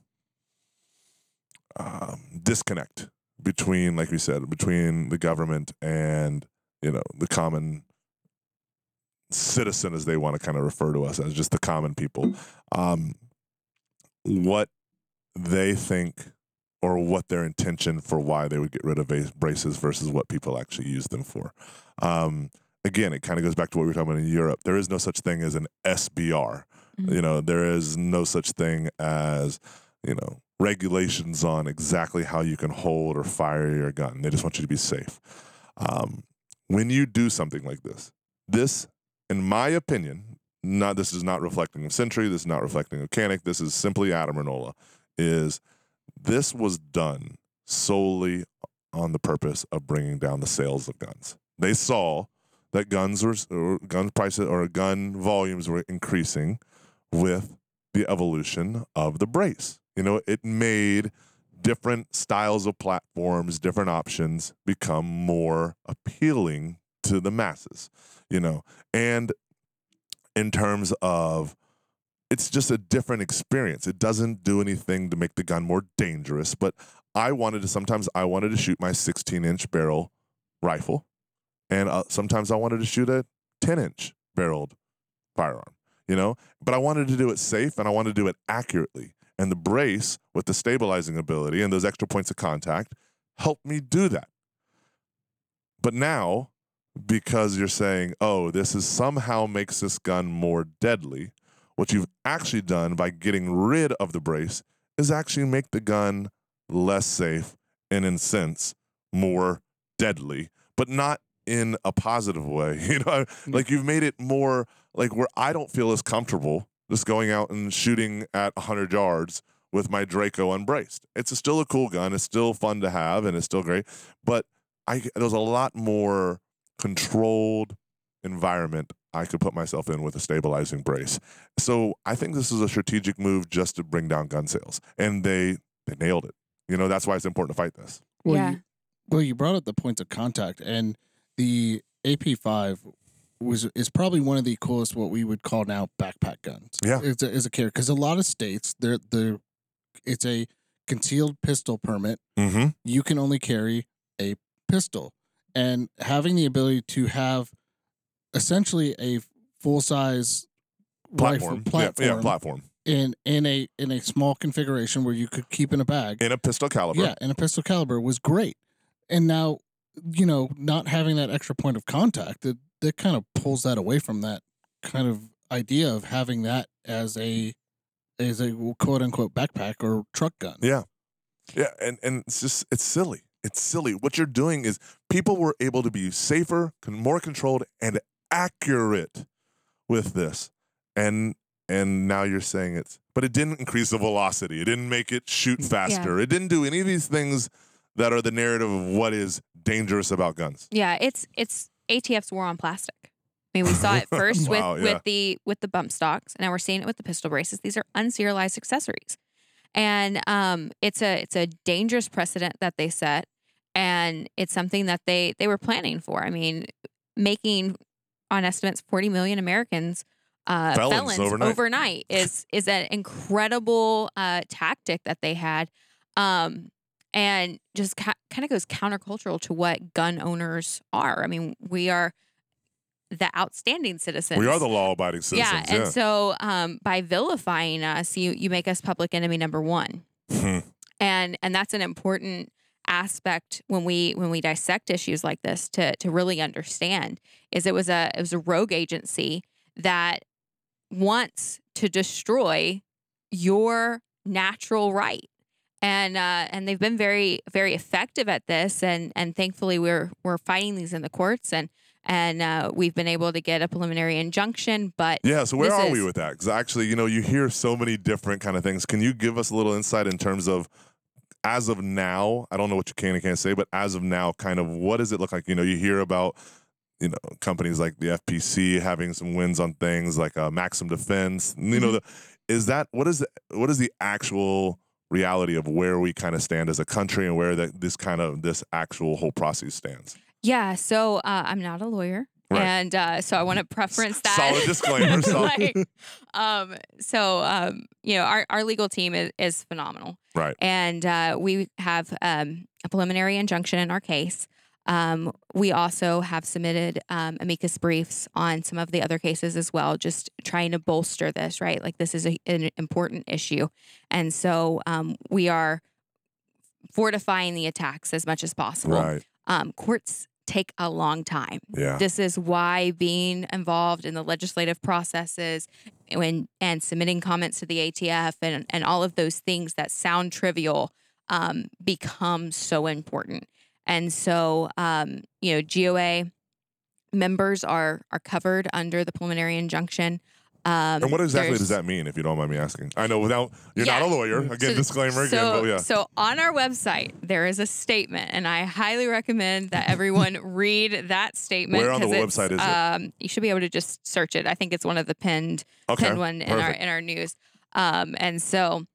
um, disconnect between like we said between the government and you know the common citizen as they want to kind of refer to us as just the common people um what they think or what their intention for why they would get rid of braces versus what people actually use them for um again, it kind of goes back to what we were talking about in Europe. There is no such thing as an SBR. Mhm. You know, there is no such thing as, you know, regulations on exactly how you can hold or fire your gun. They just want you to be safe. Um, when you do something like this, this, in my opinion, not this is not reflecting of Century, this is not reflecting of Canik, this is simply Adam Ruonala, is this was done solely on the purpose of bringing down the sales of guns. They saw that guns were or gun prices or gun volumes were increasing with the evolution of the brace. You know, it made different styles of platforms, different options become more appealing to the masses, you know. And in terms of it's just a different experience. It doesn't do anything to make the gun more dangerous, but I wanted to sometimes I wanted to shoot my 16 inch barrel rifle and uh, sometimes I wanted to shoot a 10 inch barreled firearm, you know, but I wanted to do it safe and I wanted to do it accurately. And the brace with the stabilizing ability and those extra points of contact helped me do that. But now, because you're saying, oh, this is somehow makes this gun more deadly, what you've actually done by getting rid of the brace is actually make the gun less safe and, in sense, more deadly, but not in a positive way. You know, mm. like you've made it more like where I don't feel as comfortable just going out and shooting at 100 yards with my Draco unbraced. It's still a cool gun. It's still fun to have and it's still great. But I there's a lot more controlled environment I could put myself in with a stabilizing brace. So I think this is a strategic move just to bring down gun sales. And they they nailed it. You know, that's why it's important to fight this. Well, Yeah. you, well, you brought up the points of contact, and the AP5 was is probably one of the coolest what we would call now backpack guns. Yeah. it's a, is a carry because a lot of states they're they're it's a concealed pistol permit. Mm-hmm. You can only carry a pistol, and having the ability to have essentially a full size Platform. rifle platform Yeah, yeah, platform. in in a in a small configuration where you could keep in a bag. In a pistol caliber. Yeah, in a pistol caliber was great. And now, you know, not having that extra point of contact, that that kind of pulls that away from that kind of idea of having that as a as a quote unquote backpack or truck gun. Yeah. Yeah, and and it's just it's silly. It's silly. What you're doing is people were able to be safer, more controlled, and accurate with this, and and now you're saying it's, but it didn't increase the velocity. It didn't make it shoot faster. Yeah. It didn't do any of these things that are the narrative of what is dangerous about guns. Yeah, it's it's ATF's war on plastic. I mean, we saw it first wow, with yeah. with the with the bump stocks, and now we're seeing it with the pistol braces. These are unserialized accessories, and um, it's a it's a dangerous precedent that they set, and it's something that they they were planning for. I mean, making on estimates 40 million Americans uh, felons, felons overnight. overnight. is is an incredible uh, tactic that they had, um, and just ca- kind of goes countercultural to what gun owners are. I mean, we are the outstanding citizens. We are the law-abiding citizens. Yeah, and yeah. so um, by vilifying us, you you make us public enemy number one, hmm. and and that's an important aspect when we when we dissect issues like this to to really understand is it was a it was a rogue agency that wants to destroy your natural right. And uh, and they've been very very effective at this and and thankfully we're we're fighting these in the courts and and uh, we've been able to get a preliminary injunction but yeah so where are is, we with that? Because actually you know you hear so many different kind of things. Can you give us a little insight in terms of as of now, I don't know what you can and can't say, but as of now, kind of what does it look like? You know, you hear about you know companies like the FPC having some wins on things like uh, Maxim Defense. You mm-hmm. know, the, is that what is the, what is the actual reality of where we kind of stand as a country and where the, this kind of this actual whole process stands? Yeah, so uh, I'm not a lawyer. Right. And uh, so I want to preference that. Solid disclaimer. like, um, so, um, you know, our, our legal team is, is phenomenal. Right. And uh, we have um, a preliminary injunction in our case. Um, we also have submitted um, amicus briefs on some of the other cases as well, just trying to bolster this, right? Like, this is a, an important issue. And so um, we are fortifying the attacks as much as possible. Right. Um, courts take a long time. Yeah. This is why being involved in the legislative processes and, and submitting comments to the ATF and, and all of those things that sound trivial um, become so important. And so, um, you know, GOA members are are covered under the preliminary injunction. Um, and what exactly does that mean, if you don't mind me asking? I know without you're yeah. not a lawyer. Again, so, disclaimer again, so, but yeah. So on our website there is a statement, and I highly recommend that everyone read that statement. Where on the website is um, it? You should be able to just search it. I think it's one of the pinned okay. pinned one in our in our news. Um, and so.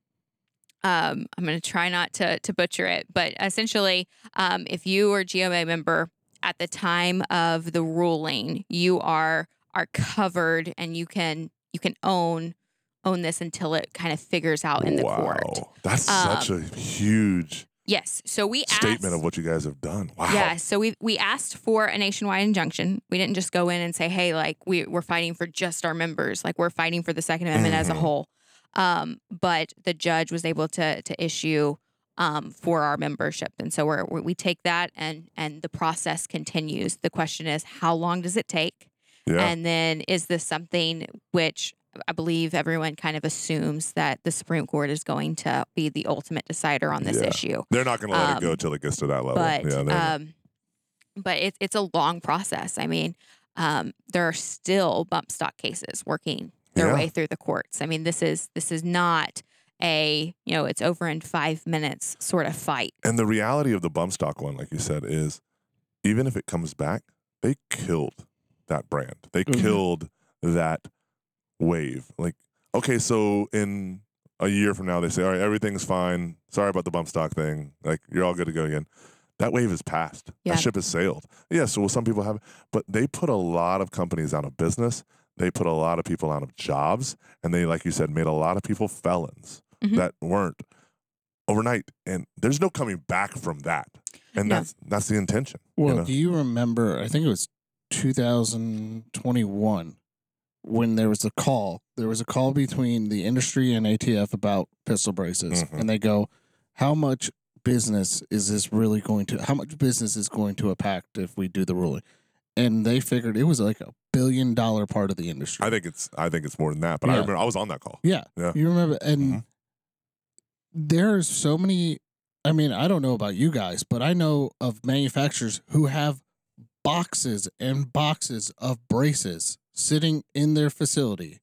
Um, I'm going to try not to to butcher it, but essentially, um, if you are GOA member at the time of the ruling, you are are covered and you can you can own own this until it kind of figures out in the wow. court. That's um, such a huge Yes. So we statement asked, of what you guys have done. Wow. Yeah. So we we asked for a nationwide injunction. We didn't just go in and say, hey, like we we're fighting for just our members. Like we're fighting for the Second Amendment mm-hmm. as a mm-hmm. whole. Um, but the judge was able to to issue um, for our membership, and so we're, we take that and and the process continues. The question is, how long does it take? Yeah. And then is this something which I believe everyone kind of assumes that the Supreme Court is going to be the ultimate decider on this yeah. issue. They're not going to let um, it go until it gets to that level. But yeah, um, but it's it's a long process. I mean, um, there are still bump stock cases working their yeah. way through the courts. I mean, this is this is not a you know it's over in five minutes sort of fight. And the reality of the bump stock one, like you said, is even if it comes back, they killed that brand. They mm-hmm. killed that wave. Like, okay, so in a year from now, they say, all right, everything's fine. Sorry about the bump stock thing. Like, you're all good to go again. That wave is passed. Yeah. That ship has sailed. Yeah, so well, some people have, but they put a lot of companies out of business. They put a lot of people out of jobs. And they, like you said, made a lot of people felons mm-hmm. that weren't overnight. And there's no coming back from that. And yeah. that's that's the intention. Well, you know? do you remember? I think it was 2021 when there was a call, there was a call between the industry and ATF about pistol braces, Mhm. and they go, "How much business is this really going to? How much business is going to impact if we do the ruling?" And they figured it was like a billion dollar part of the industry. I think it's I think it's more than that. But I remember I was on that call. Yeah. Yeah. You remember and Mhm. there's so many I mean, I don't know about you guys, but I know of manufacturers who have boxes and boxes of braces sitting in their facility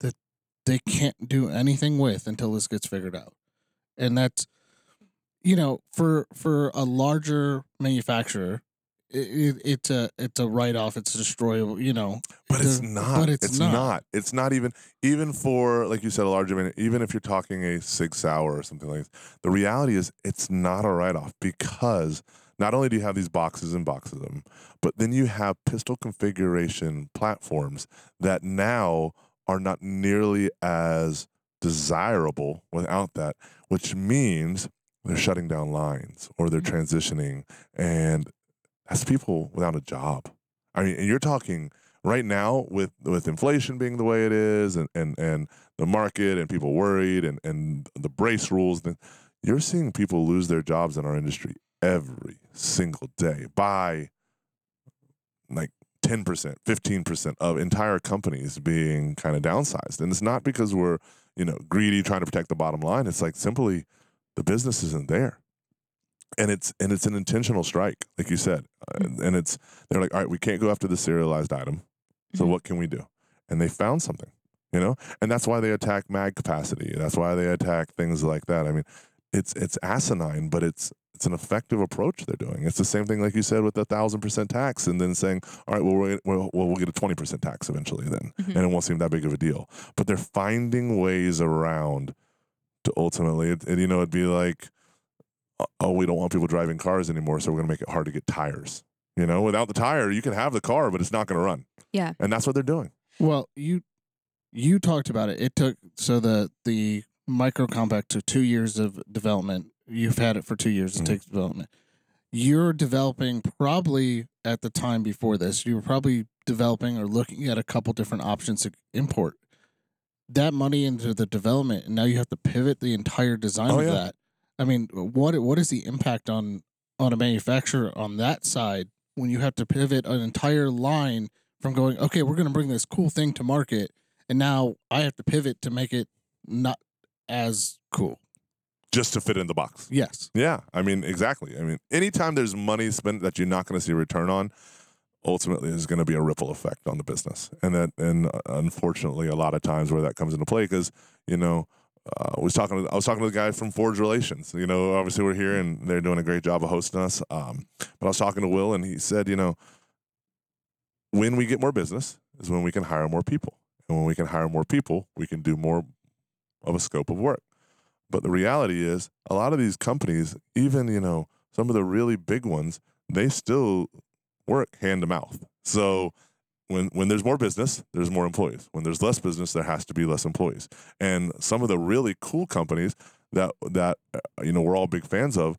that they can't do anything with until this gets figured out. And that's you know, for for a larger manufacturer, it, it, it's a it's a write off. It's destroyable. You know, But it's not. but it's not. It's not even even for like you said a larger. Even if you're talking a Sig Sauer or something like this, the reality is it's not a write off because not only do you have these boxes and boxes of them, but then you have pistol configuration platforms that now are not nearly as desirable without that, which means they're shutting down lines or they're Mhm. transitioning, and that's people without a job. I mean, and you're talking right now with with inflation being the way it is and and and the market and people worried and and the brace rules then you're seeing people lose their jobs in our industry every single day by like 10%, 15% of entire companies being kind of downsized. And it's not because we're, you know, greedy trying to protect the bottom line. It's like simply the business isn't there. And it's and it's an intentional strike, like you said. Uh, and it's they're like, "All right, we can't go after the serialized item. So Mhm. what can we do?" And they found something, you know? And that's why they attack mag capacity. That's why they attack things like that. I mean, it's it's asinine, but it's it's an effective approach they're doing. It's the same thing, like you said, with the thousand percent tax, and then saying, "All right, well, we're, well, well, we'll get a twenty percent tax eventually, then, Mhm. and it won't seem that big of a deal." But they're finding ways around to ultimately, and, and you know, it'd be like, "Oh, "Oh, we don't want people driving cars anymore, so we're going to make it hard to get tires." You know, without the tire, you can have the car, but it's not going to run. Yeah. and that's what they're doing. Well, you you talked about it. It took so the the micro compact took two years of development. You've had it for two years. It Mhm. takes development. You're developing probably at the time before this. You were probably developing or looking at a couple different options to import that money into the development, and now you have to pivot the entire design Oh, of yeah. that. I mean, what what is the impact on on a manufacturer on that side when you have to pivot an entire line from going, okay, we're going to bring this cool thing to market, and now I have to pivot to make it not as cool. Just to fit in the box. Yes. Yeah, I mean, exactly. I mean, anytime there's money spent that you're not going to see a return on, ultimately is going to be a ripple effect on the business, and that, and uh, unfortunately, a lot of times where that comes into play, because you know, uh, I was talking, to, I was talking to the guy from Forge Relations. You know, obviously we're here and they're doing a great job of hosting us. Um, but I was talking to Will, and he said, you know, when we get more business is when we can hire more people, and when we can hire more people, we can do more of a scope of work. But the reality is, a lot of these companies, even you know some of the really big ones, they still work hand to mouth. So when when there's more business, there's more employees. When there's less business, there has to be less employees. And some of the really cool companies that that uh, you know we're all big fans of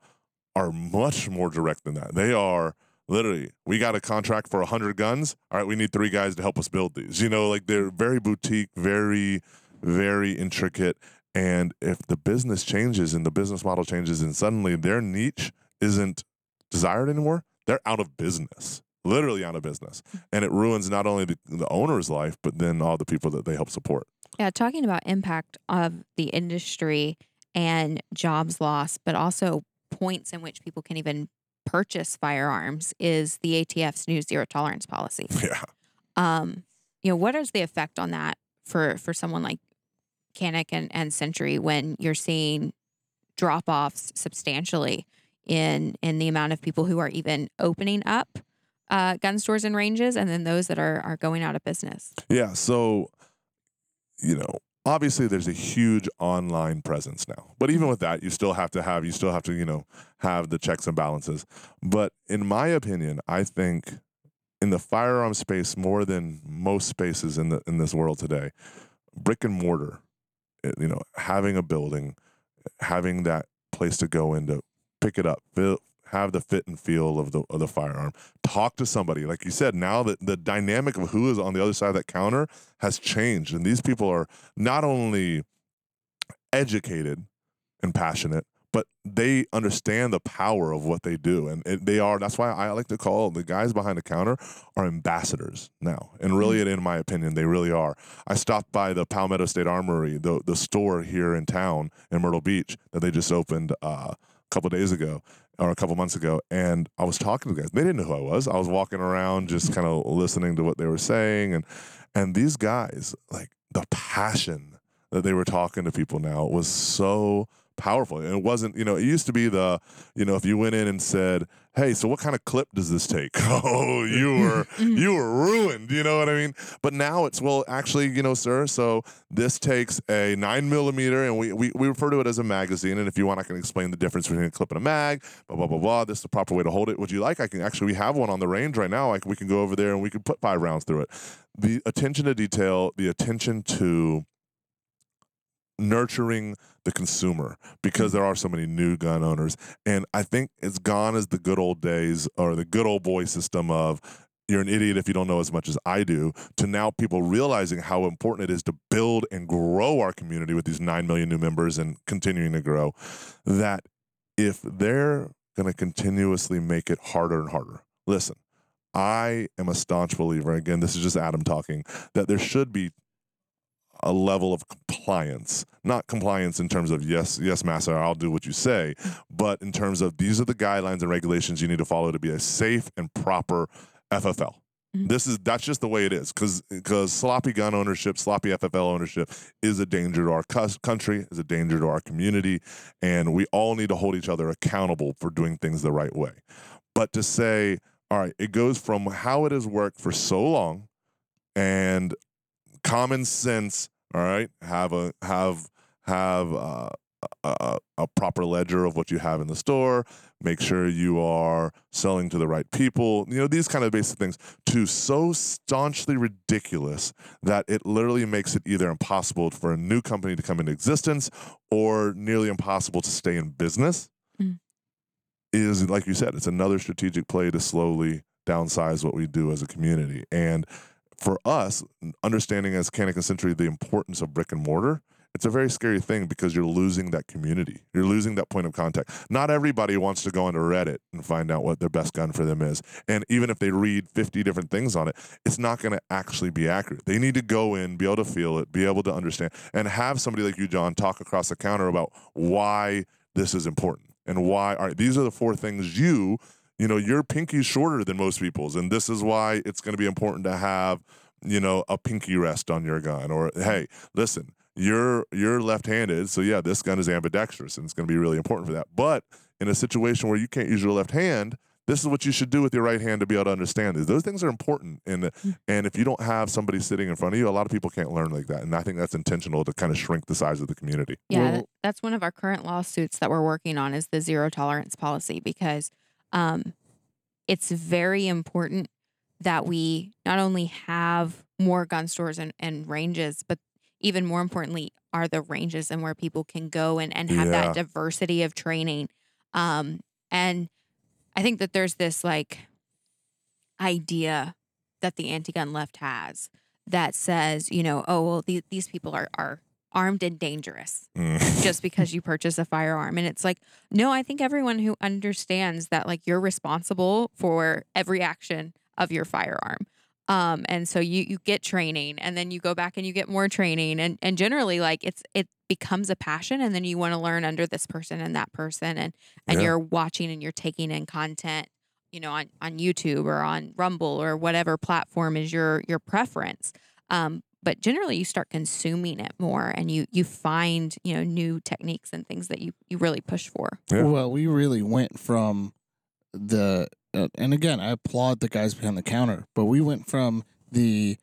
are much more direct than that. They are literally, we got a contract for 100 guns. All right, we need three guys to help us build these. You know, like they're very boutique, very, very intricate. And if the business changes and the business model changes and suddenly their niche isn't desired anymore, they're out of business, literally out of business. And it ruins not only the, the owner's life, but then all the people that they help support. Yeah, talking about impact of the industry and jobs lost, but also points in which people can even purchase firearms is the ATF's new zero tolerance policy. Yeah. Um, you know, what is the effect on that for for someone like Canik and, and Century when you're seeing drop offs substantially in in the amount of people who are even opening up uh, gun stores and ranges, and then those that are are going out of business? Yeah. So, you know, obviously there's a huge online presence now. But even with that, you still have to have you still have to, you know, have the checks and balances. But in my opinion, I think in the firearm space more than most spaces in the in this world today, brick and mortar, Uh, you know, having a building, having that place to go in to pick it up, fill, have the fit and feel of the of the firearm. Talk to somebody, like you said. Now that the dynamic of who is on the other side of that counter has changed, and these people are not only educated and passionate, but they understand the power of what they do and it, they are that's why i like to call the guys behind the counter are ambassadors now and really mm-hmm. in my opinion they really are. I stopped by the palmetto state armory the, the store here in town in myrtle beach that they just opened uh, a couple days ago or a couple months ago and i was talking to the guys. They didn't know who i was. I was walking around just kind of listening to what they were saying and and these guys like the passion that they were talking to people now was so powerful. And it wasn't, you know, it used to be the, you know, if you went in and said, "Hey, so what kind of clip does this take?" oh, you were mm-hmm. you were ruined. You know what I mean? But now it's well, actually, you know, sir. So this takes a nine millimeter, and we, we we refer to it as a magazine. And if you want, I can explain the difference between a clip and a mag. Blah blah blah blah. This is the proper way to hold it. Would you like? I can actually we have one on the range right now. Like we can go over there and we can put five rounds through it. The attention to detail, the attention to nurturing the consumer because mm. there are so many new gun owners. And I think it's gone as the good old days or the good old boy system of you're an idiot if you don't know as much as I do, to now people realizing how important it is to build and grow our community with these 9 million new members and continuing to grow. That if they're going to continuously make it harder and harder, listen, I am a staunch believer, again, this is just Adam talking, that there should be a level of compliance. Not compliance in terms of yes yes master i'll do what you say but in terms of these are the guidelines and regulations you need to follow to be a safe and proper ffl mm-hmm. this is that's just the way it is because because sloppy gun ownership sloppy ffl ownership is a danger to our country is a danger to our community and we all need to hold each other accountable for doing things the right way. But to say all right it goes from how it has worked for so long and common sense all right, have a have have uh, a, a, proper ledger of what you have in the store. Make sure you are selling to the right people. You know these kind of basic things. To so staunchly ridiculous that it literally makes it either impossible for a new company to come into existence or nearly impossible to stay in business. Mm. Is like you said, it's another strategic play to slowly downsize what we do as a community and for us, understanding as Canik Century the importance of brick and mortar, it's a very scary thing because you're losing that community. You're losing that point of contact. Not everybody wants to go onto Reddit and find out what their best gun for them is. And even if they read 50 different things on it, it's not going to actually be accurate. They need to go in, be able to feel it, be able to understand, and have somebody like you, John, talk across the counter about why this is important and why. All right, these are the four things you you know, your pinky's shorter than most people's, and this is why it's going to be important to have, you know, a pinky rest on your gun. Or hey, listen, you're you're left-handed, so yeah, this gun is ambidextrous, and it's going to be really important for that. But in a situation where you can't use your left hand, this is what you should do with your right hand to be able to understand these. Those things are important, and mm. and if you don't have somebody sitting in front of you, a lot of people can't learn like that. And I think that's intentional to kind of shrink the size of the community. Yeah, well, that's one of our current lawsuits that we're working on is the zero tolerance policy because um, it's very important that we not only have more gun stores and, and ranges, but even more importantly, are the ranges and where people can go and, and have yeah. that diversity of training. Um, and I think that there's this like idea that the anti gun left has that says, you know, oh, well, these, these people are, are armed and dangerous mm. just because you purchase a firearm. And it's like, no, I think everyone who understands that like you're responsible for every action of your firearm. Um, and so you you get training and then you go back and you get more training and and generally like it's it becomes a passion and then you want to learn under this person and that person and and yeah. you're watching and you're taking in content you know on on YouTube or on Rumble or whatever platform is your your preference um, but generally you start consuming it more and you you find you know new techniques and things that you you really push for yeah. well we really went from the uh, and again i applaud the guys behind the counter but we went from the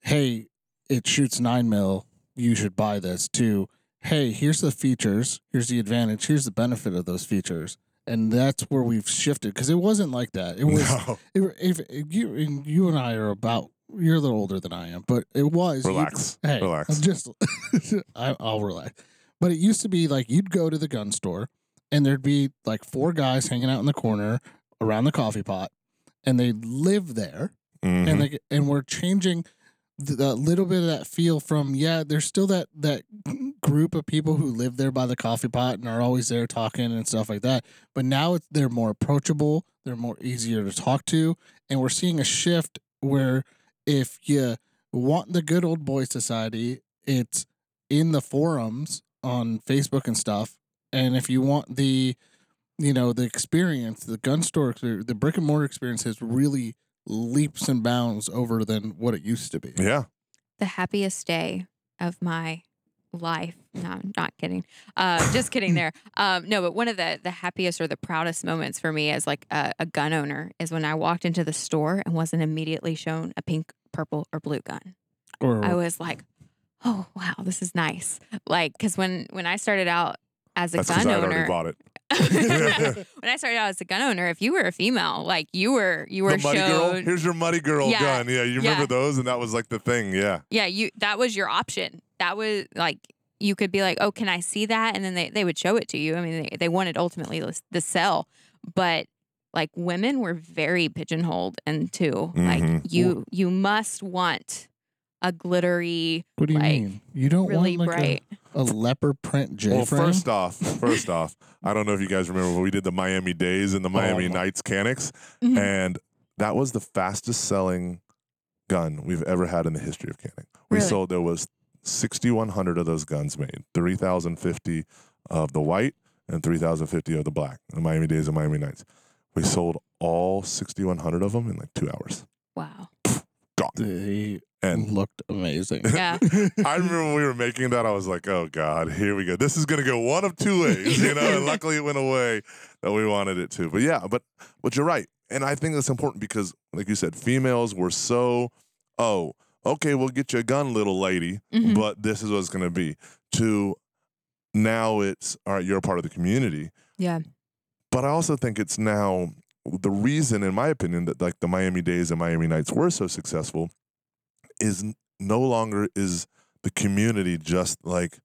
hey it shoots nine mil you should buy this to hey here's the features here's the advantage here's the benefit of those features and that's where we've shifted because it wasn't like that it was no. it, if, if you you and i are about you're a little older than I am, but it was. Relax. Hey, relax. Just, I, I'll relax. But it used to be like you'd go to the gun store, and there'd be like four guys hanging out in the corner around the coffee pot, and they live there, Mhm. and they and we're changing the little bit of that feel from yeah, there's still that that group of people who live there by the coffee pot and are always there talking and stuff like that. But now it's, they're more approachable, they're more easier to talk to, and we're seeing a shift where if you want the good old boy society, it's in the forums on Facebook and stuff. And if you want the, you know, the experience, the gun store, the brick and mortar experience has really leaps and bounds over than what it used to be. yeah. the happiest day of my life. No, I'm not kidding. Uh, just kidding there. Um, no, but one of the the happiest or the proudest moments for me as like a, a gun owner is when I walked into the store and wasn't immediately shown a pink, purple, or blue gun. Or I was like, oh wow, this is nice. Like, because when when I started out as a That's gun I had already owner, bought it. when I started out as a gun owner, if you were a female, like you were you were the muddy girl. shown Here's your muddy girl Yeah. gun. Yeah, you remember Yeah. those? And that was like the thing. Yeah. Yeah, you that was your option. That was like you could be like, "Oh, can I see that?" and then they, they would show it to you. I mean, they, they wanted ultimately the, the sell, but like women were very pigeonholed into like Mhm. you you must want a glittery, what do you like, mean? You don't really want like bright. a, a leopard print J Well, frame? first off, first off, I don't know if you guys remember when we did the Miami Days and the Miami my- Nights Caniks, Mhm. and that was the fastest selling gun we've ever had in the history of Canik. We Really? sold there was 6,100 of those guns made, 3,050 of the white and 3,050 of the black. The Miami Days and Miami Nights. We sold all 6,100 of them in like two hours. wow. They And looked amazing. Yeah. I remember when we were making that, I was like, oh God, here we go. This is gonna go one of two ways, you know. and luckily it went away that we wanted it to. But yeah, but but you're right. And I think that's important because, like you said, females were so, oh, okay, we'll get you a gun, little lady, Mhm. but this is what it's gonna be. To now it's all right, you're a part of the community. Yeah. But I also think it's now the reason, in my opinion, that like the Miami Days and Miami Nights were so successful is no longer is the community just like,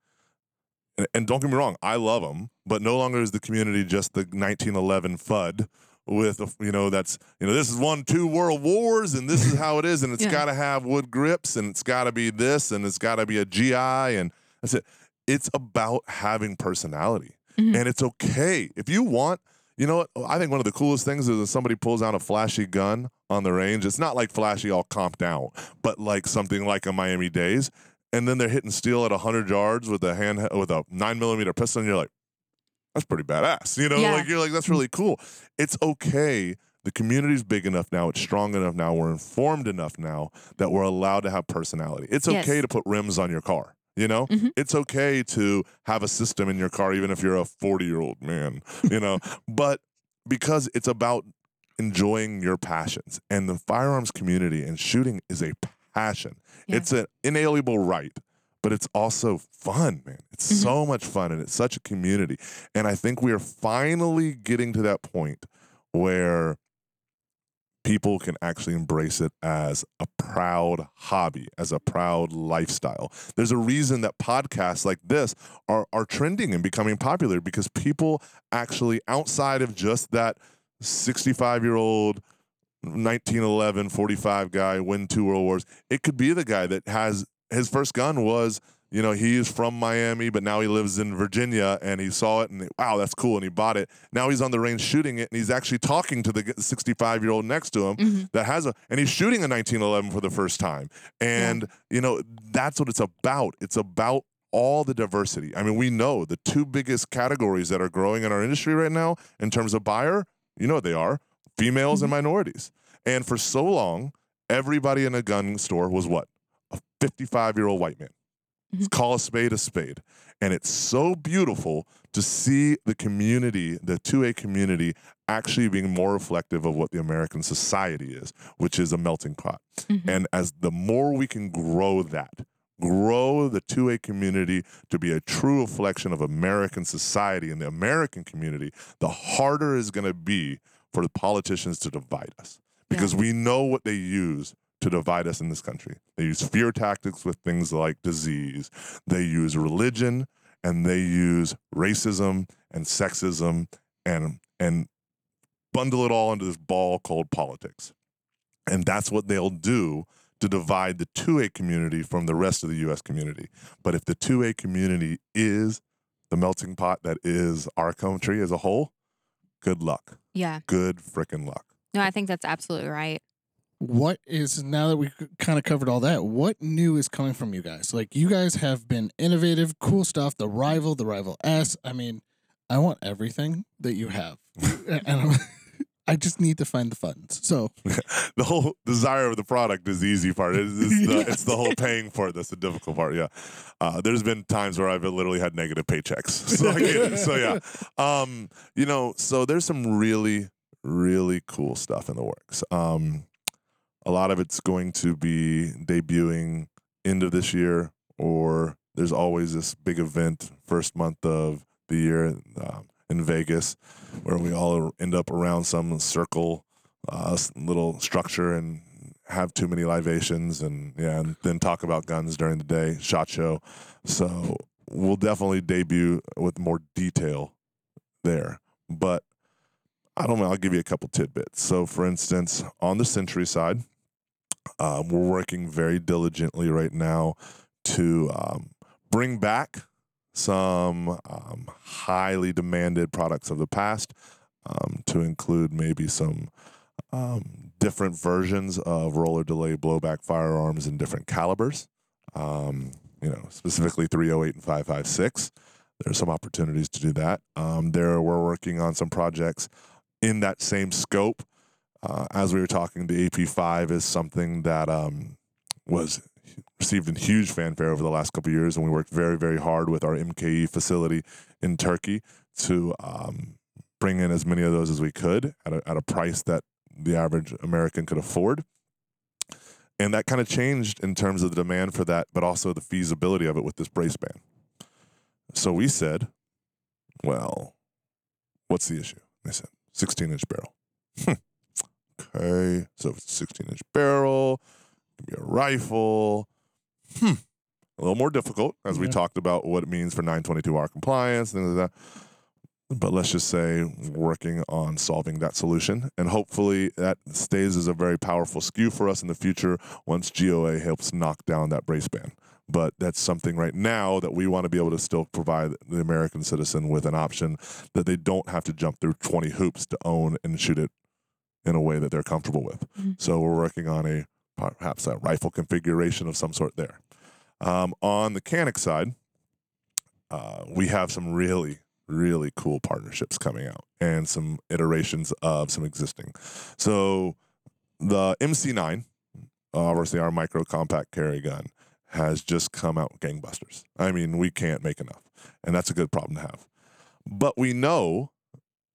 and, and don't get me wrong, I love them, but no longer is the community just the 1911 FUD with you know that's you know this is one two world wars and this is how it is and it's Yeah. got to have wood grips and it's got to be this and it's got to be a GI and that's it. It's about having personality. Mhm. And it's okay. If you want, you know what? I think one of the coolest things is when somebody pulls out a flashy gun on the range. It's not like flashy all comped out, but like something like a Miami Days. And then they're hitting steel at 100 yards with a hand with a nine millimeter pistol. And you're like, that's pretty badass. You know, Yeah. like you're like, that's really cool. It's okay. The community's big enough now. It's strong enough now. We're informed enough now that we're allowed to have personality. It's Yes. okay to put rims on your car. You know, Mhm. it's okay to have a system in your car, even if you're a 40 year old man, you know, but because it's about enjoying your passions and the firearms community and shooting is a passion. Yeah. It's an inalienable right, but it's also fun, man. It's Mhm. so much fun and it's such a community. And I think we are finally getting to that point where people can actually embrace it as a proud hobby, as a proud lifestyle. There's a reason that podcasts like this are, are trending and becoming popular because people actually, outside of just that 65 year old 1911 45 guy win two world wars it could be the guy that has his first gun was you know he is from miami but now he lives in virginia and he saw it and wow that's cool and he bought it. Now he's on the range shooting it and he's actually talking to the 65 year old next to him Mhm. that has a and he's shooting a 1911 for the first time. And you know that's what it's about. It's about all the diversity. I mean we know the two biggest categories that are growing in our industry right now in terms of buyer you know what they are females and minorities. And for so long everybody in a gun store was what 55 year old white man. Mhm. call a spade a spade. And it's so beautiful to see the community the 2a community actually being more reflective of what the american society is which is a melting pot. Mhm. and as the more we can grow that grow the 2a community to be a true reflection of american society and the american community the harder is going to be for the politicians to divide us. Because we know what they use to divide us in this country. They use fear tactics with things like disease. They use religion and they use racism and sexism and and bundle it all into this ball called politics. And that's what they'll do to divide the 2A community from the rest of the US community. But if the 2A community is the melting pot that is our country as a whole, good luck. Yeah. Good freaking luck. No, I think that's absolutely right. What is now that we kind of covered all that? What new is coming from you guys? Like you guys have been innovative, cool stuff. The rival, the rival S. I mean, I want everything that you have, and I just need to find the funds. So the whole desire of the product is the easy part. It's, it's, the, it's the whole paying for it that's the difficult part. Yeah, uh, there's been times where I've literally had negative paychecks. So I get it. So yeah, um, you know, so there's some really really cool stuff in the works. Um, a lot of it's going to be debuting end of this year, or there's always this big event first month of the year. Um, in Vegas, where we all end up around some circle, uh, little structure, and have too many libations, and yeah, and then talk about guns during the day, shot show. So we'll definitely debut with more detail there, but. I don't know. I'll give you a couple tidbits. So, for instance, on the Century side, um, we're working very diligently right now to um, bring back some um, highly demanded products of the past, um, to include maybe some um, different versions of roller delay blowback firearms in different calibers. Um, you know, specifically 308 and 556. There's some opportunities to do that. There, we're working on some projects in that same scope. Uh, as we were talking, the AP5 is something that um, was received in huge fanfare over the last couple years, and we worked very, very hard with our MKE facility in Turkey to um, bring in as many of those as we could at a, at a price that the average American could afford. And that kind of changed in terms of the demand for that, but also the feasibility of it with this brace ban. So we said, well, what's the issue? They said, 16 inch barrel. okay, so if it's a 16 inch barrel, it can be a rifle, hmm, a little more difficult as we talked about what it means for 922R compliance, things like that. But let's just say working on solving that solution. And hopefully that stays as a very powerful SKU for us in the future once GOA helps knock down that brace ban. But that's something right now that we want to be able to still provide the American citizen with an option that they don't have to jump through 20 hoops to own and shoot it in a way that they're comfortable with. Mm-hmm. So we're working on a perhaps a rifle configuration of some sort there. Um, on the Canik side, uh, we have some really, really cool partnerships coming out and some iterations of some existing. So the MC9, obviously our micro compact carry gun, has just come out gangbusters. I mean, we can't make enough, and that's a good problem to have. But we know,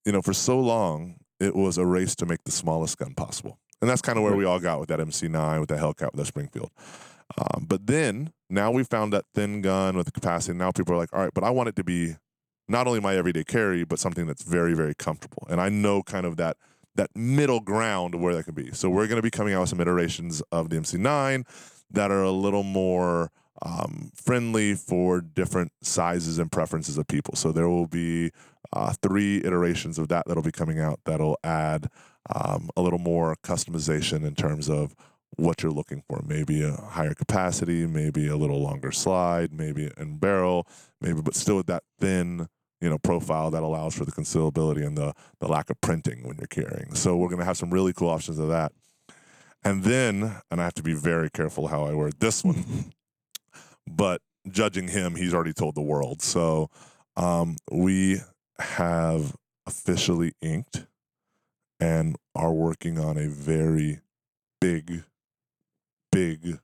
you know, for so long it was a race to make the smallest gun possible. And that's kind of where we all got with that MC9, with that Hellcat, with that Springfield. Um, but then now we found that thin gun with the capacity. Now people are like, all right, but I want it to be not only my everyday carry, but something that's very, very comfortable. And I know kind of that that middle ground where that could be. So we're going to be coming out with some iterations of the MC9 that are a little more um, friendly for different sizes and preferences of people. So there will be uh, three iterations of that that'll be coming out that'll add um, a little more customization in terms of what you're looking for. Maybe a higher capacity, maybe a little longer slide, maybe in barrel, maybe, but still with that thin, you know, profile that allows for the concealability and the the lack of printing when you're carrying. So we're gonna have some really cool options of that. And then, and I have to be very careful how I word this one, but judging him, he's already told the world. So um, we have officially inked and are working on a very big, big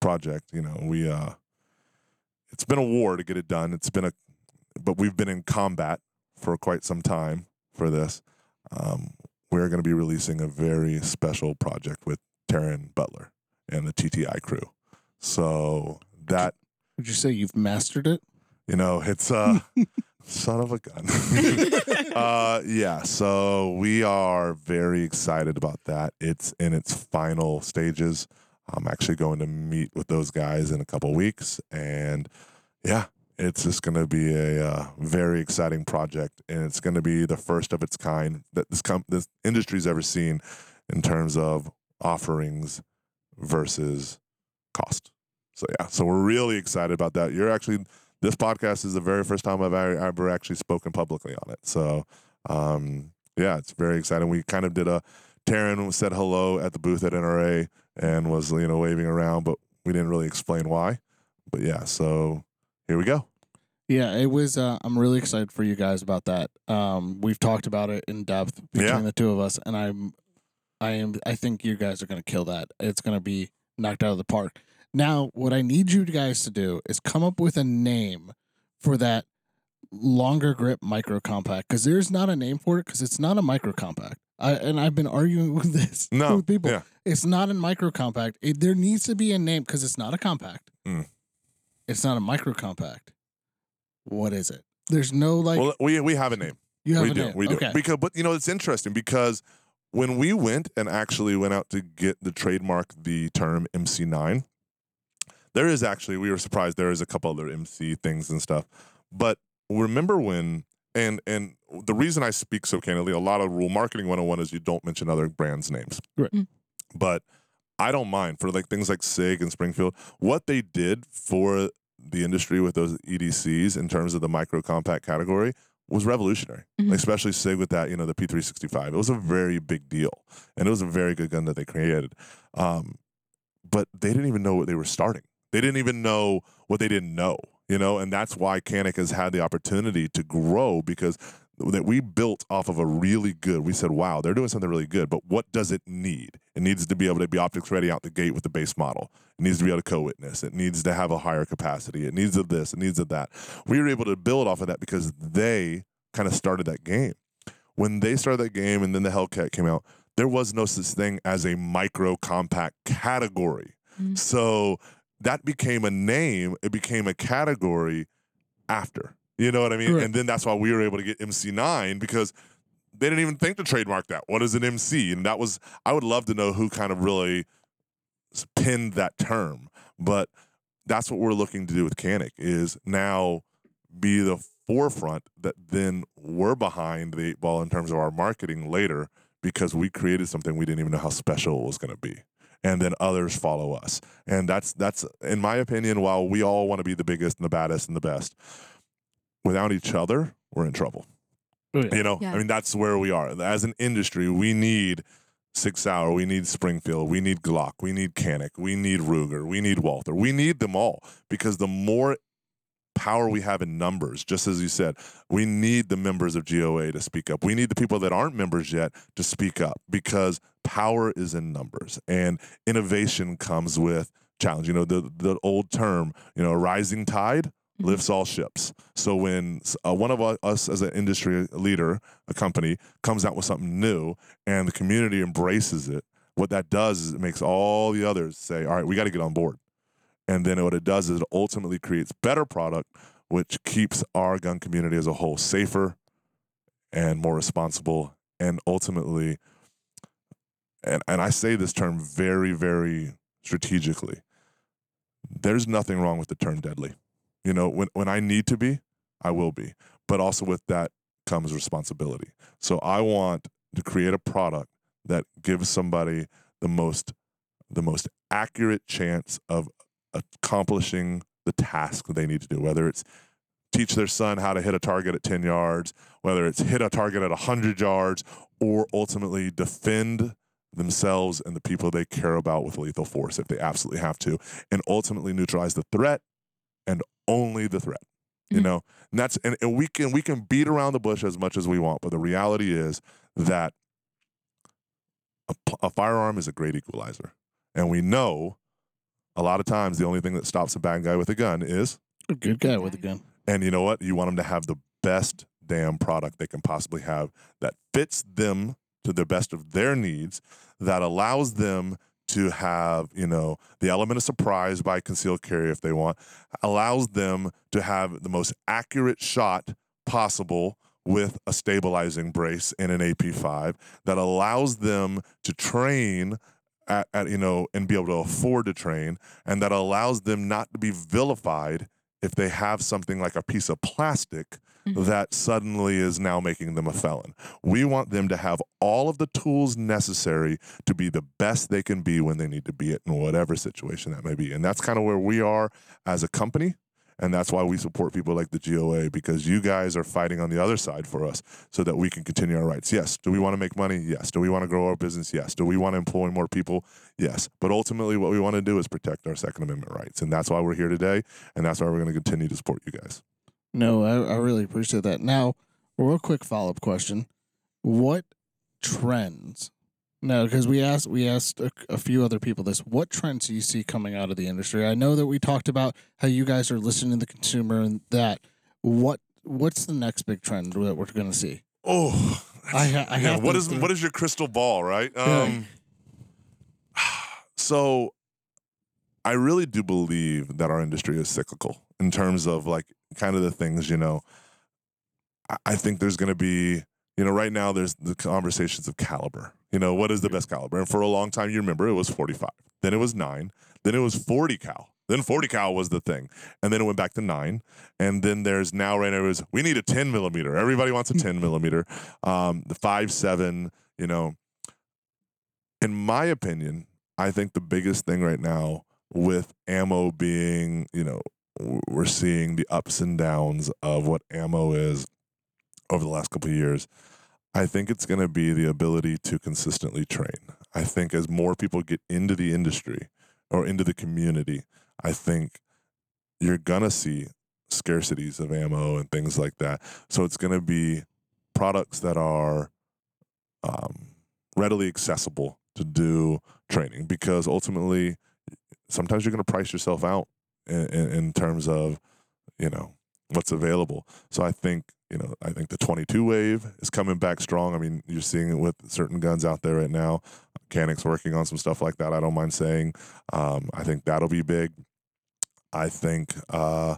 project. You know, we uh, it's been a war to get it done. It's been a, but we've been in combat for quite some time for this. Um, we're going to be releasing a very special project with Taran Butler and the TTI crew. So that would you say you've mastered it? You know, it's uh Son of a gun. uh, yeah, so we are very excited about that. It's in its final stages. I'm actually going to meet with those guys in a couple weeks, and yeah, it's just going to be a uh, very exciting project, and it's going to be the first of its kind that this com- this industry's ever seen in terms of offerings versus cost. So yeah, so we're really excited about that. You're actually this podcast is the very first time I've ever actually spoken publicly on it. So um, yeah, it's very exciting. We kind of did a Taran said hello at the booth at NRA and was you know waving around, but we didn't really explain why. But yeah, so here we go. Yeah, it was. Uh, I'm really excited for you guys about that. Um, we've talked about it in depth between yeah. the two of us, and I'm, I am. I think you guys are going to kill that. It's going to be knocked out of the park. Now, what I need you guys to do is come up with a name for that longer grip micro compact because there's not a name for it because it's not a micro compact. I, and I've been arguing with this no, with people. Yeah. It's not a micro compact. It, there needs to be a name because it's not a compact. Mm. It's not a micro compact. What is it? There's no like. Well, we we have a name. You have we a do, name. We do. Okay. Because, but you know, it's interesting because when we went and actually went out to get the trademark the term MC9, there is actually we were surprised there is a couple other MC things and stuff. But remember when and and the reason I speak so candidly, a lot of rule marketing 101 is you don't mention other brands' names. Right. Mm. But I don't mind for like things like SIG and Springfield. What they did for the industry with those EDCs in terms of the micro compact category was revolutionary, mm-hmm. especially SIG with that, you know, the P365. It was a very big deal, and it was a very good gun that they created. Um, but they didn't even know what they were starting. They didn't even know what they didn't know, you know, and that's why Canik has had the opportunity to grow because that we built off of a really good. We said, "Wow, they're doing something really good." But what does it need? It needs to be able to be optics ready out the gate with the base model. It needs to be able to co-witness. It needs to have a higher capacity. It needs of this. It needs of that. We were able to build off of that because they kind of started that game. When they started that game, and then the Hellcat came out, there was no such thing as a micro compact category. Mm-hmm. So that became a name. It became a category after. You know what I mean? Right. And then that's why we were able to get MC9 because they didn't even think to trademark that. What is an MC? And that was, I would love to know who kind of really pinned that term. But that's what we're looking to do with Canik is now be the forefront that then we're behind the eight ball in terms of our marketing later because we created something we didn't even know how special it was going to be and then others follow us and that's that's in my opinion while we all want to be the biggest and the baddest and the best without each other, we're in trouble. Oh, yeah. You know, yeah. I mean, that's where we are. As an industry, we need SIG Sauer, we need Springfield, we need Glock, we need Canik, we need Ruger, we need Walther. We need them all because the more power we have in numbers, just as you said, we need the members of GOA to speak up. We need the people that aren't members yet to speak up because power is in numbers and innovation comes with challenge. You know, the, the old term, you know, rising tide Mm-hmm. lifts all ships. So when uh, one of us as an industry leader, a company, comes out with something new and the community embraces it, what that does is it makes all the others say, all right, we got to get on board. And then what it does is it ultimately creates better product, which keeps our gun community as a whole safer and more responsible and ultimately and, and I say this term very, very strategically. There's nothing wrong with the term deadly. You know, when when I need to be, I will be. But also with that comes responsibility. So I want to create a product that gives somebody the most the most accurate chance of accomplishing the task that they need to do, whether it's teach their son how to hit a target at 10 yards, whether it's hit a target at 100 yards, or ultimately defend themselves and the people they care about with lethal force if they absolutely have to, and ultimately neutralize the threat and only the threat. You mm-hmm. know, and that's and, and we can we can beat around the bush as much as we want, but the reality is that a, a firearm is a great equalizer, and we know a lot of times the only thing that stops a bad guy with a gun is a good guy with a gun. And you know what? You want them to have the best damn product they can possibly have that fits them to the best of their needs, that allows them to have, you know, the element of surprise by concealed carry if they want, allows them to have the most accurate shot possible with a stabilizing brace in an AP5 that allows them to train at, at, you know and be able to afford to train and that allows them not to be vilified if they have something like a piece of plastic mm-hmm. that suddenly is now making them a felon. We want them to have all of the tools necessary to be the best they can be when they need to be it in whatever situation that may be. And that's kind of where we are as a company. And that's why we support people like the GOA because you guys are fighting on the other side for us so that we can continue our rights. Yes. Do we want to make money? Yes. Do we want to grow our business? Yes. Do we want to employ more people? Yes. But ultimately, what we want to do is protect our Second Amendment rights. And that's why we're here today. And that's why we're going to continue to support you guys. No, I, I really appreciate that. Now, real quick follow up question: What trends? No, because we asked we asked a, a, few other people this. What trends do you see coming out of the industry? I know that we talked about how you guys are listening to the consumer and that. What what's the next big trend that we're going to see? Oh, I, ha- I yeah. What is what is your crystal ball, right? Um, yeah. So, I really do believe that our industry is cyclical in terms of like kind of the things, you know. I, I think there's going to be, you know, right now there's the conversations of caliber. You know, what is the best caliber? And for a long time, you remember it was 45. Then it was nine. Then it was 40 cal. Then 40 cal was the thing. And then it went back to nine. And then there's now right now is we need a 10 millimeter. Everybody wants a 10 millimeter. Um, the five seven, you know. In my opinion, I think the biggest thing right now with ammo being, you know, we're seeing the ups and downs of what ammo is over the last couple of years. I think it's going to be the ability to consistently train. I think as more people get into the industry or into the community, I think you're going to see scarcities of ammo and things like that. So it's going to be products that are um, readily accessible to do training because ultimately sometimes you're going to price yourself out in, in, in terms of you know what's available. So I think you know I think the 22 wave is coming back strong. I mean you're seeing it with certain guns out there right now. Canik's working on some stuff like that. I don't mind saying. Um, I think that'll be big. I think uh,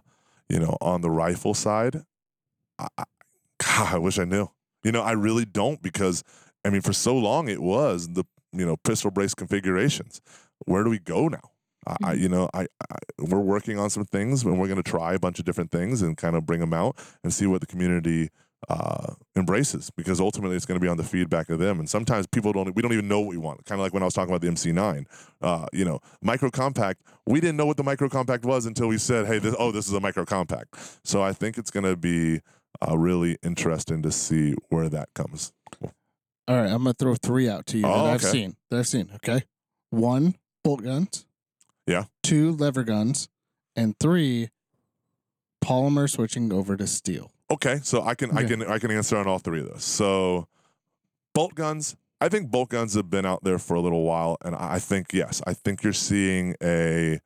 you know on the rifle side, I, God, I wish I knew. You know I really don't because I mean for so long it was the you know pistol brace configurations. Where do we go now? I, mm-hmm. you know, I, I, we're working on some things, and we're going to try a bunch of different things and kind of bring them out and see what the community uh, embraces. Because ultimately, it's going to be on the feedback of them. And sometimes people don't, we don't even know what we want. Kind of like when I was talking about the MC9. Uh, you know, micro compact. We didn't know what the micro compact was until we said, "Hey, this, oh, this is a micro compact." So I think it's going to be uh, really interesting to see where that comes. All right, I'm gonna throw three out to you oh, that I've seen. That I've seen. Okay, one bolt guns. Yeah. Two lever guns, and three polymer switching over to steel. Okay, so I can I can I can answer on all three of those. So bolt guns, I think bolt guns have been out there for a little while, and I think yes, I think you're seeing a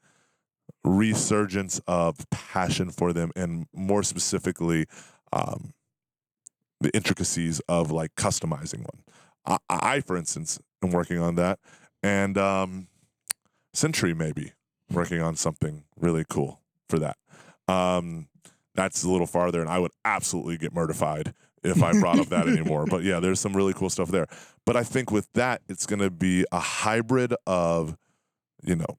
resurgence of passion for them, and more specifically, um, the intricacies of like customizing one. I, I, for instance, am working on that, and um, Century maybe working on something really cool for that. Um, that's a little farther, and I would absolutely get mortified if I brought up that anymore. But yeah, there's some really cool stuff there. But I think with that, it's going to be a hybrid of, you know,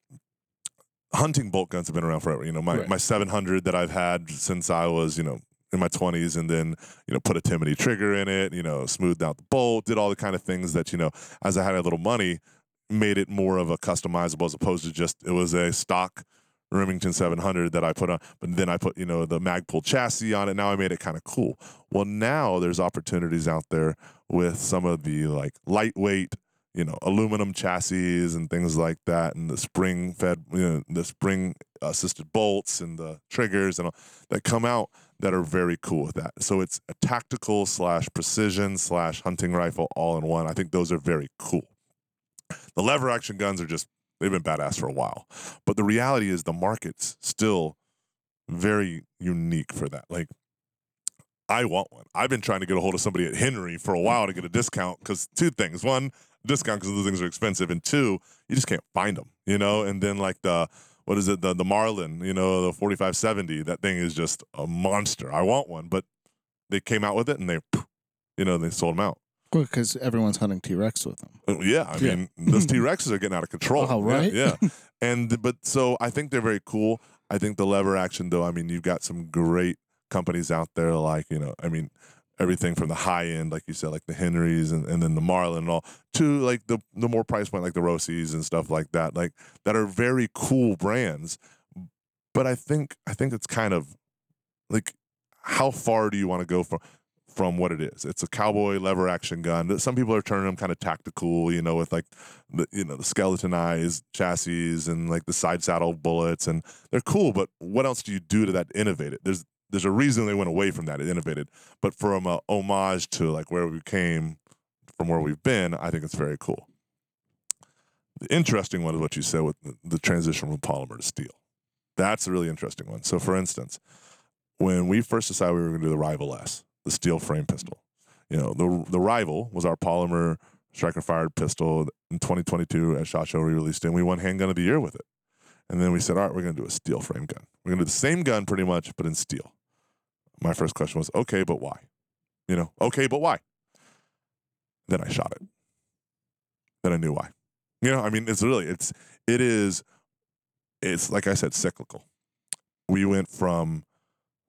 hunting bolt guns have been around forever. You know, my, right. my 700 that I've had since I was, you know, in my 20s and then you know put a Timney trigger in it you know smoothed out the bolt did all the kind of things that you know as i had a little money made it more of a customizable as opposed to just it was a stock Remington 700 that I put on, but then I put you know the Magpul chassis on it. Now I made it kind of cool. Well, now there's opportunities out there with some of the like lightweight, you know, aluminum chassis and things like that, and the spring fed, you know, the spring assisted bolts and the triggers and all that come out that are very cool with that. So it's a tactical slash precision slash hunting rifle all in one. I think those are very cool. The lever action guns are just they've been badass for a while. But the reality is the market's still very unique for that. Like I want one. I've been trying to get a hold of somebody at Henry for a while to get a discount because two things. One, discount because those things are expensive, and two, you just can't find them, you know. And then like the what is it, the the Marlin, you know, the forty five seventy. That thing is just a monster. I want one, but they came out with it and they, you know, they sold them out. Because everyone's hunting T Rex with them. Uh, yeah, I yeah. mean those T Rexes are getting out of control. Oh, right. Yeah, yeah. and but so I think they're very cool. I think the lever action, though, I mean, you've got some great companies out there, like you know, I mean, everything from the high end, like you said, like the Henrys and, and then the Marlin and all, to like the the more price point, like the Rossis and stuff like that, like that are very cool brands. But I think I think it's kind of like how far do you want to go from from what it is? It's a cowboy lever action gun. that Some people are turning them kind of tactical, you know, with like the you know the skeletonized chassis and like the side saddle bullets, and they're cool. But what else do you do to that innovate it? There's there's a reason they went away from that. It innovated, but from a homage to like where we came from, where we've been, I think it's very cool. The interesting one is what you said with the transition from polymer to steel. That's a really interesting one. So, for instance, when we first decided we were going to do the Rival S, the steel frame pistol, you know, the the Rival was our polymer striker fired pistol in 2022 at SHOT Show. We released it, and we won Handgun of the Year with it. And then we said, all right, we're going to do a steel frame gun. We're going to do the same gun pretty much, but in steel my first question was, okay, but why? You know, okay, but why? Then I shot it. Then I knew why. You know, I mean, it's really, it's, it is, it's like I said, cyclical. We went from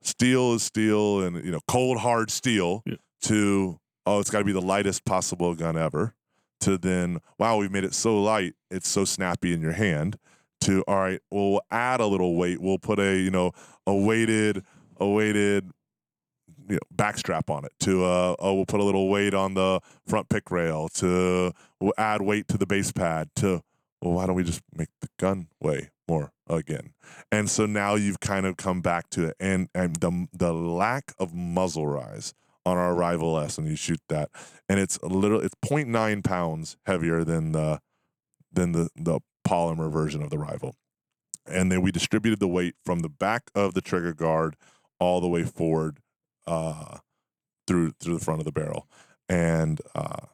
steel is steel and, you know, cold, hard steel yeah. to, oh, it's got to be the lightest possible gun ever to then, wow, we've made it so light, it's so snappy in your hand to, all right, well, we'll add a little weight. We'll put a, you know, a weighted, a weighted you know, backstrap on it to uh, oh we'll put a little weight on the front pick rail to we'll add weight to the base pad to well why don't we just make the gun weigh more again. And so now you've kind of come back to it. And and the the lack of muzzle rise on our rival S and you shoot that. And it's a little it's 0.9 pounds heavier than the than the the polymer version of the rival. And then we distributed the weight from the back of the trigger guard all the way forward uh, through through the front of the barrel, and uh,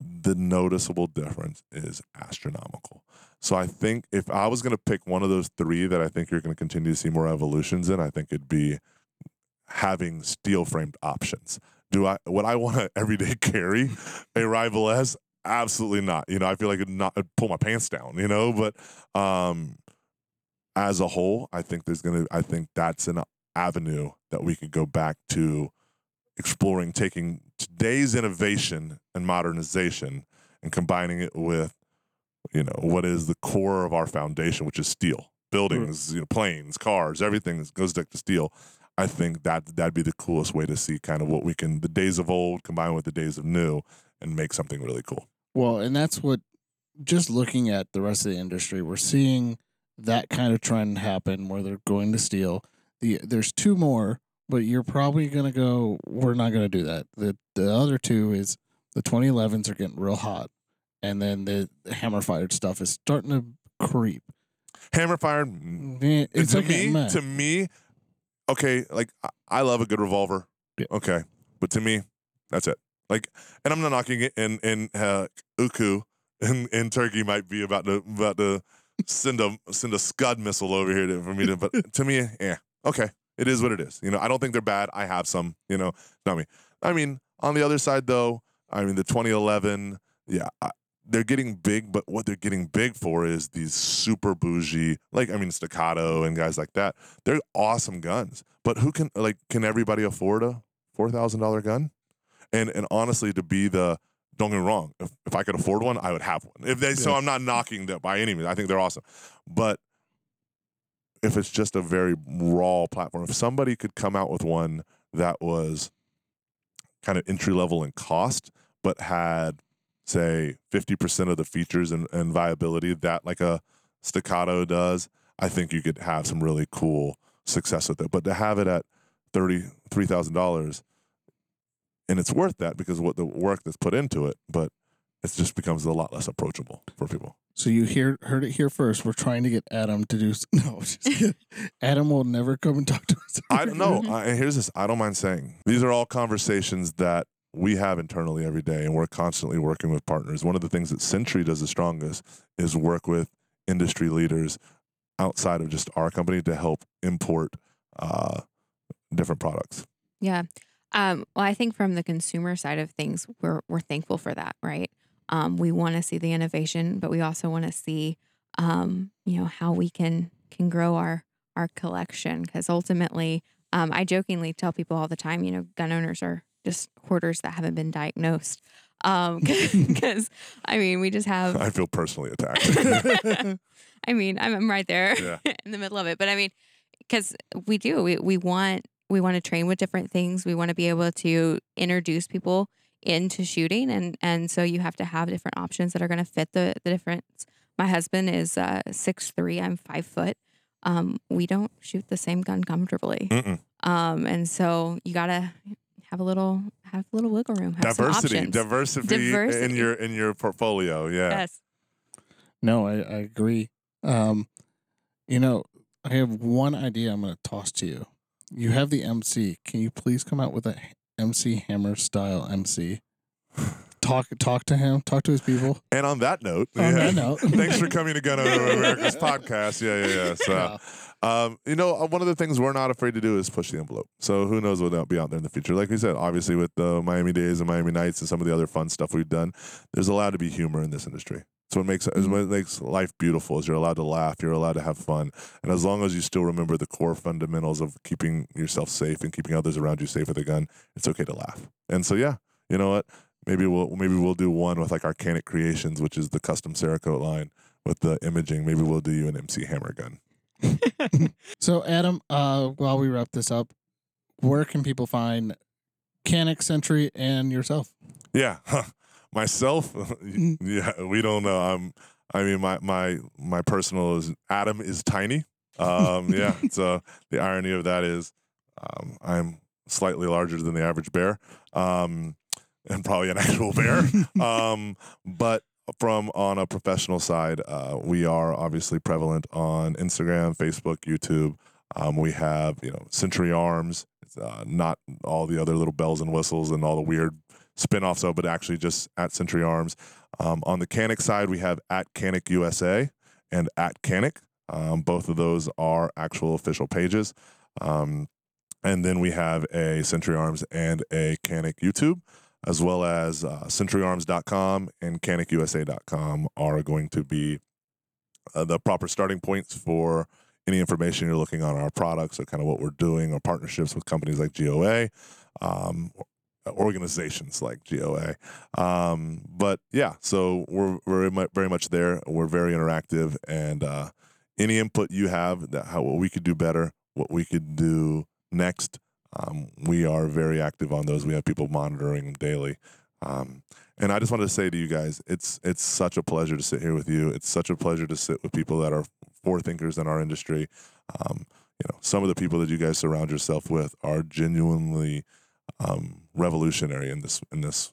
the noticeable difference is astronomical. So I think if I was going to pick one of those three that I think you're going to continue to see more evolutions in, I think it'd be having steel framed options. Do I would I want to everyday carry a Rival S? Absolutely not. You know, I feel like it'd not it'd pull my pants down. You know, but um, as a whole, I think there's gonna. I think that's an avenue that we could go back to exploring taking today's innovation and modernization and combining it with you know what is the core of our foundation which is steel. Mm. Buildings you know planes cars everything goes back to steel. I think that that'd be the coolest way to see kind of what we can the days of old combine with the days of new and make something really cool. Well and that's what just looking at the rest of the industry we're seeing that kind of trend happen where they're going to steel. The there's two more, but you're probably gonna go. We're not gonna do that. The the other two is the 2011s are getting real hot, and then the, hammer fired stuff is starting to creep. Hammer fired. It's to like me, to me, okay. Like I love a good revolver. Yeah. Okay, but to me, that's it. Like, and I'm not knocking it. And and uh, Uku in, in Turkey might be about to about to send a send a Scud missile over here to, for me to. But to me, yeah, okay, it is what it is. You know, I don't think they're bad. I have some. You know, not me. I mean, on the other side though, I mean the 2011, yeah. I, they're getting big, but what they're getting big for is these super bougie, like I mean, staccato and guys like that. They're awesome guns, but who can like can everybody afford a four thousand dollar gun? And and honestly, to be the don't get me wrong, if, if I could afford one, I would have one. If they, yeah. so, I'm not knocking that by any means. I think they're awesome, but if it's just a very raw platform, if somebody could come out with one that was kind of entry level in cost, but had say 50% of the features and, and viability that like a staccato does, I think you could have some really cool success with it. But to have it at thirty three thousand dollars, and it's worth that because what the work that's put into it, but it just becomes a lot less approachable for people. So you hear heard it here first. We're trying to get Adam to do. No, Adam will never come and talk to us. I don't know. And here's this. I don't mind saying these are all conversations that we have internally every day, and we're constantly working with partners. One of the things that Century does the strongest is work with industry leaders outside of just our company to help import uh, different products. Yeah. Um, well, I think from the consumer side of things, we're we're thankful for that, right? Um, we want to see the innovation, but we also want to see, um, you know, how we can can grow our our collection because ultimately, um, I jokingly tell people all the time, you know, gun owners are just hoarders that haven't been diagnosed. Um, because I mean, we just have. I feel personally attacked. I mean, I'm, I'm right there Yeah. in the middle of it, but I mean, because we do, we we want we want to train with different things. We want to be able to introduce people into shooting, and and so you have to have different options that are going to fit the the difference. My husband is uh, six three. I'm five foot. Um, we don't shoot the same gun comfortably, Mm-mm. um, and so you gotta have a little have a little wiggle room. Have some Diversity, options. diversity, in your in your portfolio. Yeah. Yes. No, I, I agree. Um, you know, I have one idea I'm going to toss to you. You have the MC. Can you please come out with a MC Hammer style MC? Talk talk to him. Talk to his people. And on that note, On yeah. that note. thanks for coming to Gun Owner America's podcast. Yeah, yeah, yeah. So, um, you know, uh, one of the things we're not afraid to do is push the envelope. So who knows what'll be out there in the future? Like we said, obviously with the Miami Days and Miami Nights and some of the other fun stuff we've done, there's allowed to be humor in this industry. So what makes is what makes life beautiful is you're allowed to laugh, you're allowed to have fun, and as long as you still remember the core fundamentals of keeping yourself safe and keeping others around you safe with a gun, it's okay to laugh. And so yeah, you know what? Maybe we'll maybe we'll do one with like Arcanic Creations, which is the custom Cerakote line with the imaging. Maybe we'll do you an MC Hammer gun. So, Adam, uh, while we wrap this up, where can people find Canik Century and yourself? Yeah, myself. yeah, we don't know. I'm. I mean, my my my personal is Adam is tiny. Um, yeah. So the irony of that is, um, I'm slightly larger than the average bear, um, and probably an actual bear. um, but from on a professional side, uh, we are obviously prevalent on Instagram, Facebook, YouTube. Um, we have you know Century Arms. Uh, not all the other little bells and whistles and all the weird spin-offs of, but actually just at Century Arms. Um, on the Canik side, we have at Canik USA and at Canik. Um, both of those are actual official pages. Um, and then we have a Century Arms and a Canik YouTube, as well as uh, CenturyArms.com and CanikUSA.com are going to be uh, the proper starting points for any information you're looking on our products or kind of what we're doing or partnerships with companies like GOA, um, organizations like GOA. Um, but yeah, so we're very very much there. We're very interactive, and uh, any input you have that how what we could do better, what we could do next, um, we are very active on those. We have people monitoring daily. Um, and I just wanted to say to you guys, it's it's such a pleasure to sit here with you. It's such a pleasure to sit with people that are forethinkers in our industry. Um, you know, some of the people that you guys surround yourself with are genuinely um, revolutionary in this in this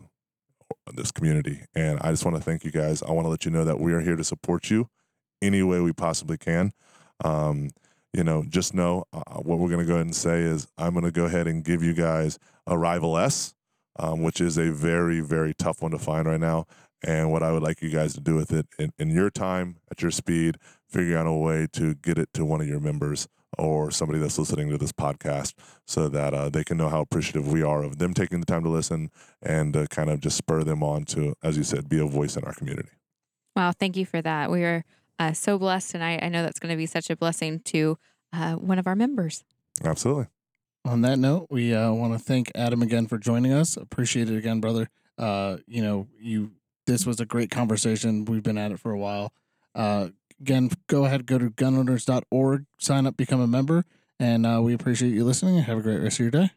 in this community. And I just want to thank you guys. I want to let you know that we are here to support you any way we possibly can. Um, you know, just know uh, what we're going to go ahead and say is I'm going to go ahead and give you guys a Rival S, um, which is a very, very tough one to find right now. And what I would like you guys to do with it in, in your time, at your speed, figure out a way to get it to one of your members or somebody that's listening to this podcast so that uh, they can know how appreciative we are of them taking the time to listen and uh, kind of just spur them on to, as you said, be a voice in our community. Wow, thank you for that. We are uh, so blessed, and I, I know that's going to be such a blessing to uh, one of our members. Absolutely. On that note, we uh, want to thank Adam again for joining us. Appreciate it again, brother. Uh, you know, you this was a great conversation. We've been at it for a while. Uh, again, go ahead, go to gunowners.org, sign up, become a member, and uh, we appreciate you listening. Have a great rest of your day.